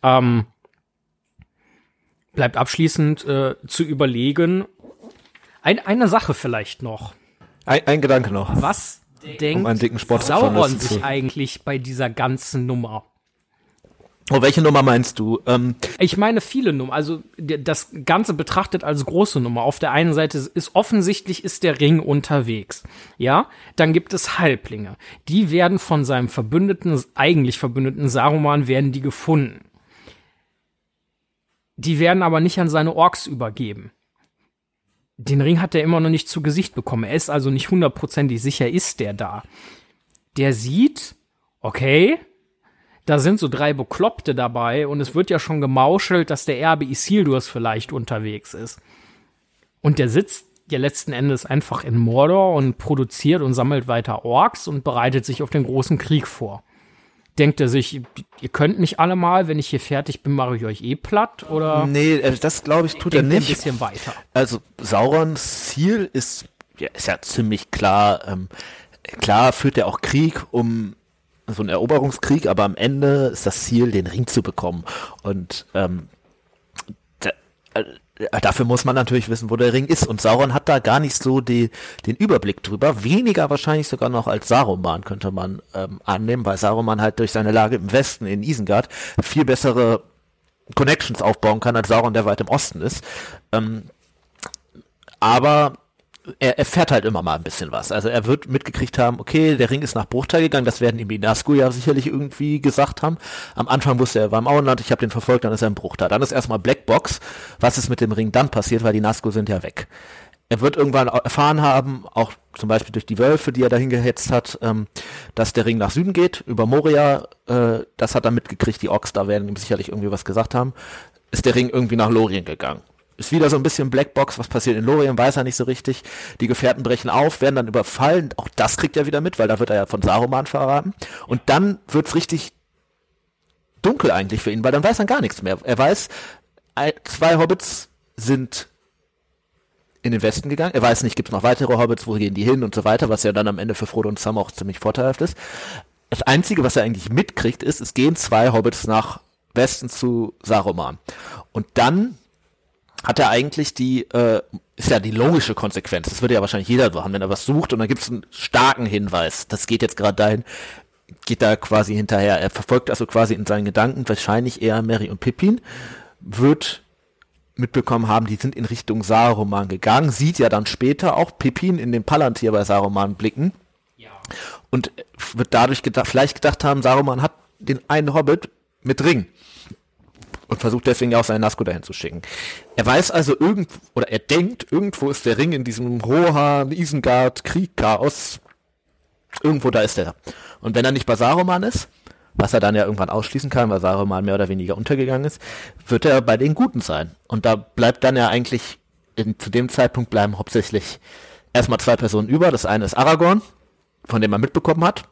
Ähm, bleibt abschließend äh, zu überlegen. Ein, eine Sache vielleicht noch. Ein, ein Gedanke noch. Was denkt Um einen dicken Sport Sauron sich zu- eigentlich bei dieser ganzen Nummer? Oh, welche Nummer meinst du? Ähm, Ich meine viele Nummern, also das Ganze betrachtet als große Nummer. Auf der einen Seite ist offensichtlich ist der Ring unterwegs. Ja, dann gibt es Halblinge. Die werden von seinem Verbündeten, eigentlich Verbündeten Saruman, werden die gefunden. Die werden aber nicht an seine Orks übergeben. Den Ring hat er immer noch nicht zu Gesicht bekommen. Er ist also nicht hundertprozentig sicher, ist der da. Der sieht, okay, da sind so drei Bekloppte dabei und es wird ja schon gemauschelt, dass der Erbe Isildurs vielleicht unterwegs ist. Und der sitzt ja letzten Endes einfach in Mordor und produziert und sammelt weiter Orks und bereitet sich auf den großen Krieg vor. Denkt er sich, ihr könnt mich alle mal, wenn ich hier fertig bin, mache ich euch eh platt oder nee, äh, das glaube ich tut er er ein nicht. bisschen weiter? Also Saurons Ziel ist ja, ist ja ziemlich klar. Ähm, klar führt er auch Krieg, um so einen Eroberungskrieg, aber am Ende ist das Ziel, den Ring zu bekommen. Und ähm, da, äh, dafür muss man natürlich wissen, wo der Ring ist. Und Sauron hat da gar nicht so die, den Überblick drüber. Weniger wahrscheinlich sogar noch als Saruman könnte man ähm, annehmen, weil Saruman halt durch seine Lage im Westen in Isengard viel bessere Connections aufbauen kann als Sauron, der weit im Osten ist. Ähm, aber er erfährt halt immer mal ein bisschen was. Also er wird mitgekriegt haben, okay, der Ring ist nach Bruchteil gegangen, das werden ihm die Nazgul ja sicherlich irgendwie gesagt haben. Am Anfang wusste er, er war im Auenland, ich habe den verfolgt, dann ist er im Bruchteil. Dann ist erstmal Blackbox, was ist mit dem Ring dann passiert, weil die Nazgul sind ja weg. Er wird irgendwann erfahren haben, auch zum Beispiel durch die Wölfe, die er dahin gehetzt hat, ähm, dass der Ring nach Süden geht, über Moria, äh, das hat er mitgekriegt, die Orks da werden ihm sicherlich irgendwie was gesagt haben, ist der Ring irgendwie nach Lorien gegangen. Ist wieder so ein bisschen Blackbox, was passiert in Lorien, weiß er nicht so richtig. Die Gefährten brechen auf, werden dann überfallen, auch das kriegt er wieder mit, weil da wird er ja von Saruman verraten. Und dann wird's richtig dunkel eigentlich für ihn, weil dann weiß er gar nichts mehr. Er weiß, zwei Hobbits sind in den Westen gegangen. Er weiß nicht, gibt es noch weitere Hobbits, wo gehen die hin und so weiter, was ja dann am Ende für Frodo und Sam auch ziemlich vorteilhaft ist. Das Einzige, was er eigentlich mitkriegt, ist, es gehen zwei Hobbits nach Westen zu Saruman. Und dann hat er eigentlich die, äh, ist ja die logische Konsequenz. Das würde ja wahrscheinlich jeder so haben, wenn er was sucht und dann gibt es einen starken Hinweis. Das geht jetzt gerade dahin, geht da quasi hinterher. Er verfolgt also quasi in seinen Gedanken wahrscheinlich eher Mary und Pippin, wird mitbekommen haben, die sind in Richtung Saruman gegangen, sieht ja dann später auch Pippin in den Palantir bei Saruman blicken und wird dadurch gedacht, vielleicht gedacht haben, Saruman hat den einen Hobbit mit Ring. Und versucht deswegen ja auch seinen Nazgul dahin zu schicken. Er weiß also irgendwo, oder er denkt, irgendwo ist der Ring in diesem Rohan, Isengard, Krieg, Chaos. Irgendwo da ist er. Und wenn er nicht bei Saruman ist, was er dann ja irgendwann ausschließen kann, weil Saruman mehr oder weniger untergegangen ist, wird er bei den Guten sein. Und da bleibt dann ja eigentlich, in, zu dem Zeitpunkt bleiben hauptsächlich erstmal zwei Personen über. Das eine ist Aragorn, von dem man mitbekommen hat,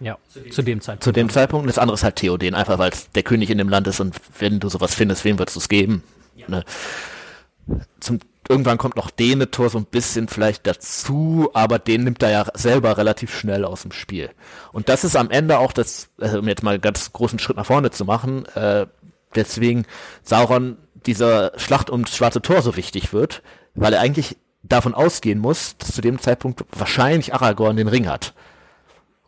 Ja, zu dem Zeitpunkt. zu dem Zeitpunkt. Und das andere ist halt Theoden, einfach weil es der König in dem Land ist und wenn du sowas findest, wem würdest du es geben? Ne? Zum, irgendwann kommt noch Denethor so ein bisschen vielleicht dazu, aber den nimmt er ja selber relativ schnell aus dem Spiel. Und das ist am Ende auch das, also um jetzt mal einen ganz großen Schritt nach vorne zu machen, äh, deswegen Sauron dieser Schlacht ums Schwarze Tor so wichtig wird, weil er eigentlich davon ausgehen muss, dass zu dem Zeitpunkt wahrscheinlich Aragorn den Ring hat.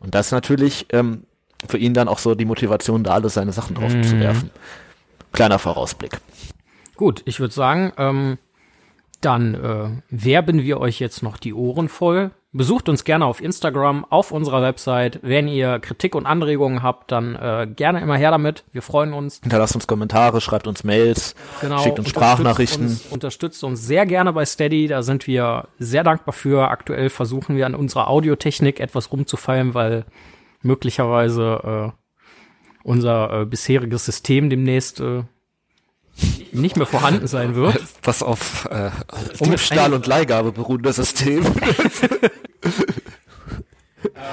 Und das ist natürlich ähm, für ihn dann auch so die Motivation, da alle seine Sachen drauf zu werfen. Kleiner Vorausblick. Gut, ich würde sagen, ähm, dann äh, werben wir euch jetzt noch die Ohren voll. Besucht uns gerne auf Instagram, auf unserer Website. Wenn ihr Kritik und Anregungen habt, dann äh, gerne immer her damit. Wir freuen uns. Hinterlasst uns Kommentare, schreibt uns Mails, Genau, schickt uns Sprachnachrichten. Uns, unterstützt uns sehr gerne bei Steady, da sind wir sehr dankbar für. Aktuell versuchen wir an unserer Audiotechnik etwas rumzufallen, weil möglicherweise äh, unser äh, bisheriges System demnächst äh, nicht mehr vorhanden sein wird. (laughs) Was auf äh, Diebstahl und Leihgabe beruhendes System. (laughs)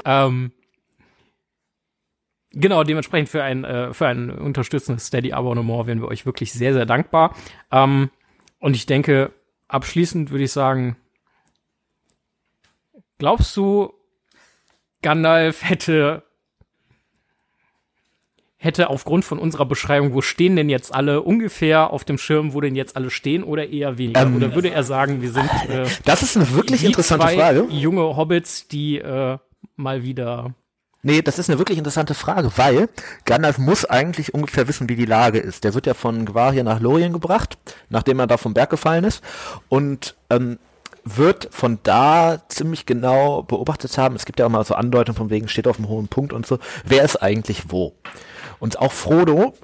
Ähm, genau, dementsprechend für ein, äh, für ein unterstützendes Steady-Abonnement wären wir euch wirklich sehr, sehr dankbar. Ähm, und ich denke, abschließend würde ich sagen, glaubst du, Gandalf hätte hätte aufgrund von unserer Beschreibung, wo stehen denn jetzt alle ungefähr auf dem Schirm, wo denn jetzt alle stehen oder eher weniger? Ähm, oder würde er sagen, wir sind äh, Das ist eine wirklich interessante zwei Frage. junge Hobbits, die äh, mal wieder Nee, das ist eine wirklich interessante Frage, weil Gandalf muss eigentlich ungefähr wissen, wie die Lage ist. Der wird ja von Gwaria nach Lorien gebracht, nachdem er da vom Berg gefallen ist und ähm, wird von da ziemlich genau beobachtet haben. Es gibt ja auch mal so Andeutungen von wegen, steht auf einem hohen Punkt und so. Wer ist eigentlich wo? Und auch Frodo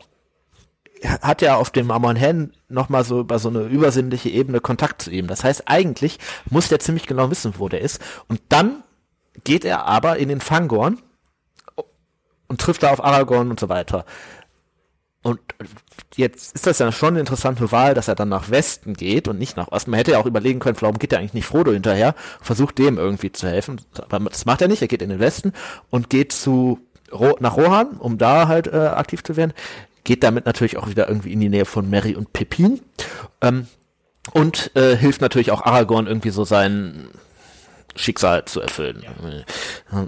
hat ja auf dem Amon Hen noch mal so über so eine übersinnliche Ebene Kontakt zu ihm. Das heißt, eigentlich muss der ziemlich genau wissen, wo der ist. Und dann geht er aber in den Fangorn und trifft da auf Aragorn und so weiter. Und jetzt ist das ja schon eine interessante Wahl, dass er dann nach Westen geht und nicht nach Osten. Man hätte ja auch überlegen können, warum geht er eigentlich nicht Frodo hinterher, versucht dem irgendwie zu helfen. Aber das macht er nicht, er geht in den Westen und geht zu nach Rohan, um da halt äh, aktiv zu werden. Geht damit natürlich auch wieder irgendwie in die Nähe von Merry und Pippin. Ähm, und äh, hilft natürlich auch Aragorn irgendwie so sein Schicksal zu erfüllen. Ja.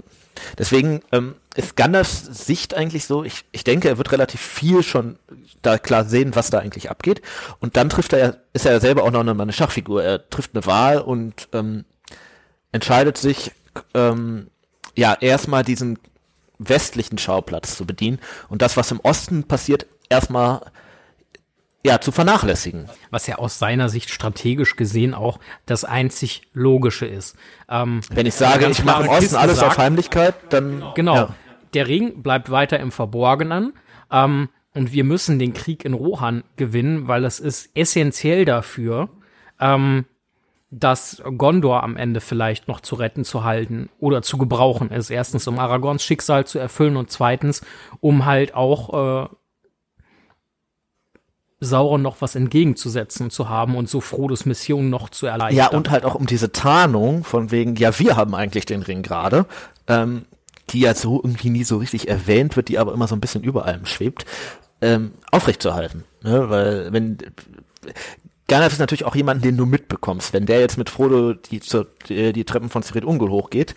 Deswegen ähm, ist Gandalfs Sicht eigentlich so, ich, ich denke, er wird relativ viel schon da klar sehen, was da eigentlich abgeht. Und dann trifft er, ist er ja selber auch noch eine, eine Schachfigur. Er trifft eine Wahl und ähm, entscheidet sich, ähm, ja, erstmal diesen westlichen Schauplatz zu bedienen und das, was im Osten passiert, erstmal ja, zu vernachlässigen. was ja aus seiner Sicht strategisch gesehen auch das einzig Logische ist. Ähm, Wenn ich sage, ich mache im Osten alles auf sagt, Heimlichkeit, dann Genau. Ja. Der Ring bleibt weiter im Verborgenen. Ähm, und wir müssen den Krieg in Rohan gewinnen, weil es ist essentiell dafür, ähm, dass Gondor am Ende vielleicht noch zu retten, zu halten oder zu gebrauchen ist. Erstens, um Aragorns Schicksal zu erfüllen und zweitens, um halt auch äh, Sauron noch was entgegenzusetzen zu haben und so Frodos Mission noch zu erleichtern. Ja, und halt auch um diese Tarnung von wegen, ja, wir haben eigentlich den Ring gerade, ähm, die ja so irgendwie nie so richtig erwähnt wird, die aber immer so ein bisschen über allem schwebt, ähm, aufrechtzuerhalten. Ne? Weil wenn Gandalf ist natürlich auch jemand, den du mitbekommst. Wenn der jetzt mit Frodo die, zur, die, die Treppen von Cirit Ungol hochgeht,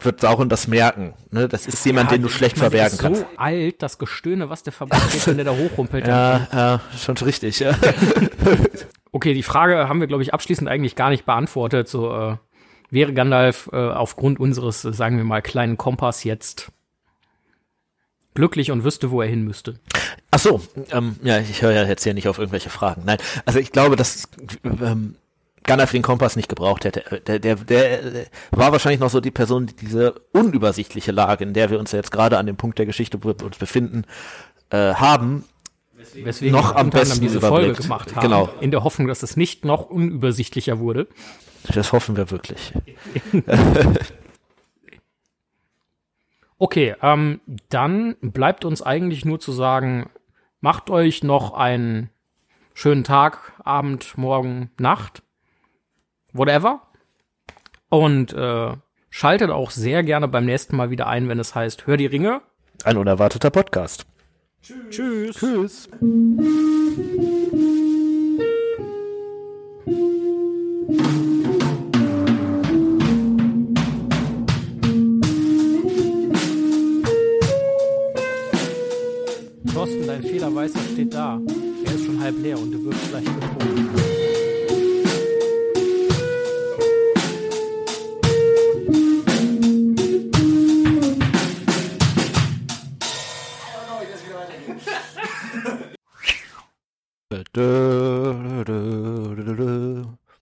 wird Sauron das merken. Ne? Das ist jemand, den du schlecht meine, verbergen ist kannst. so alt, das Gestöhne, was der verbreitet, (laughs) wenn der da hochrumpelt. Ja, ja, schon richtig, ja. (laughs) Okay, die Frage haben wir, glaube ich, abschließend eigentlich gar nicht beantwortet. So, äh, wäre Gandalf äh, aufgrund unseres, äh, sagen wir mal, kleinen Kompass jetzt glücklich und wüsste, wo er hin müsste? Ach so, ähm, ja, ich höre ja jetzt hier nicht auf irgendwelche Fragen. Nein, also ich glaube, dass ähm, Gandalf den Kompass nicht gebraucht hätte. Der, der, der, der war wahrscheinlich noch so die Person, die diese unübersichtliche Lage, in der wir uns jetzt gerade an dem Punkt der Geschichte, uns befinden, äh, haben, weswegen noch am besten diese Folge überblickt. gemacht haben. Genau. In der Hoffnung, dass es nicht noch unübersichtlicher wurde. Das hoffen wir wirklich. (laughs) Okay, ähm, dann bleibt uns eigentlich nur zu sagen, macht euch noch einen schönen Tag, Abend, Morgen, Nacht, whatever. Und äh, schaltet auch sehr gerne beim nächsten Mal wieder ein, wenn es heißt, hör die Ringe. Ein unerwarteter Podcast. Tschüss. Tschüss. Thorsten, dein Federweißer steht da. Er ist schon halb leer und du wirst gleich betrogen. (laughs) Dö.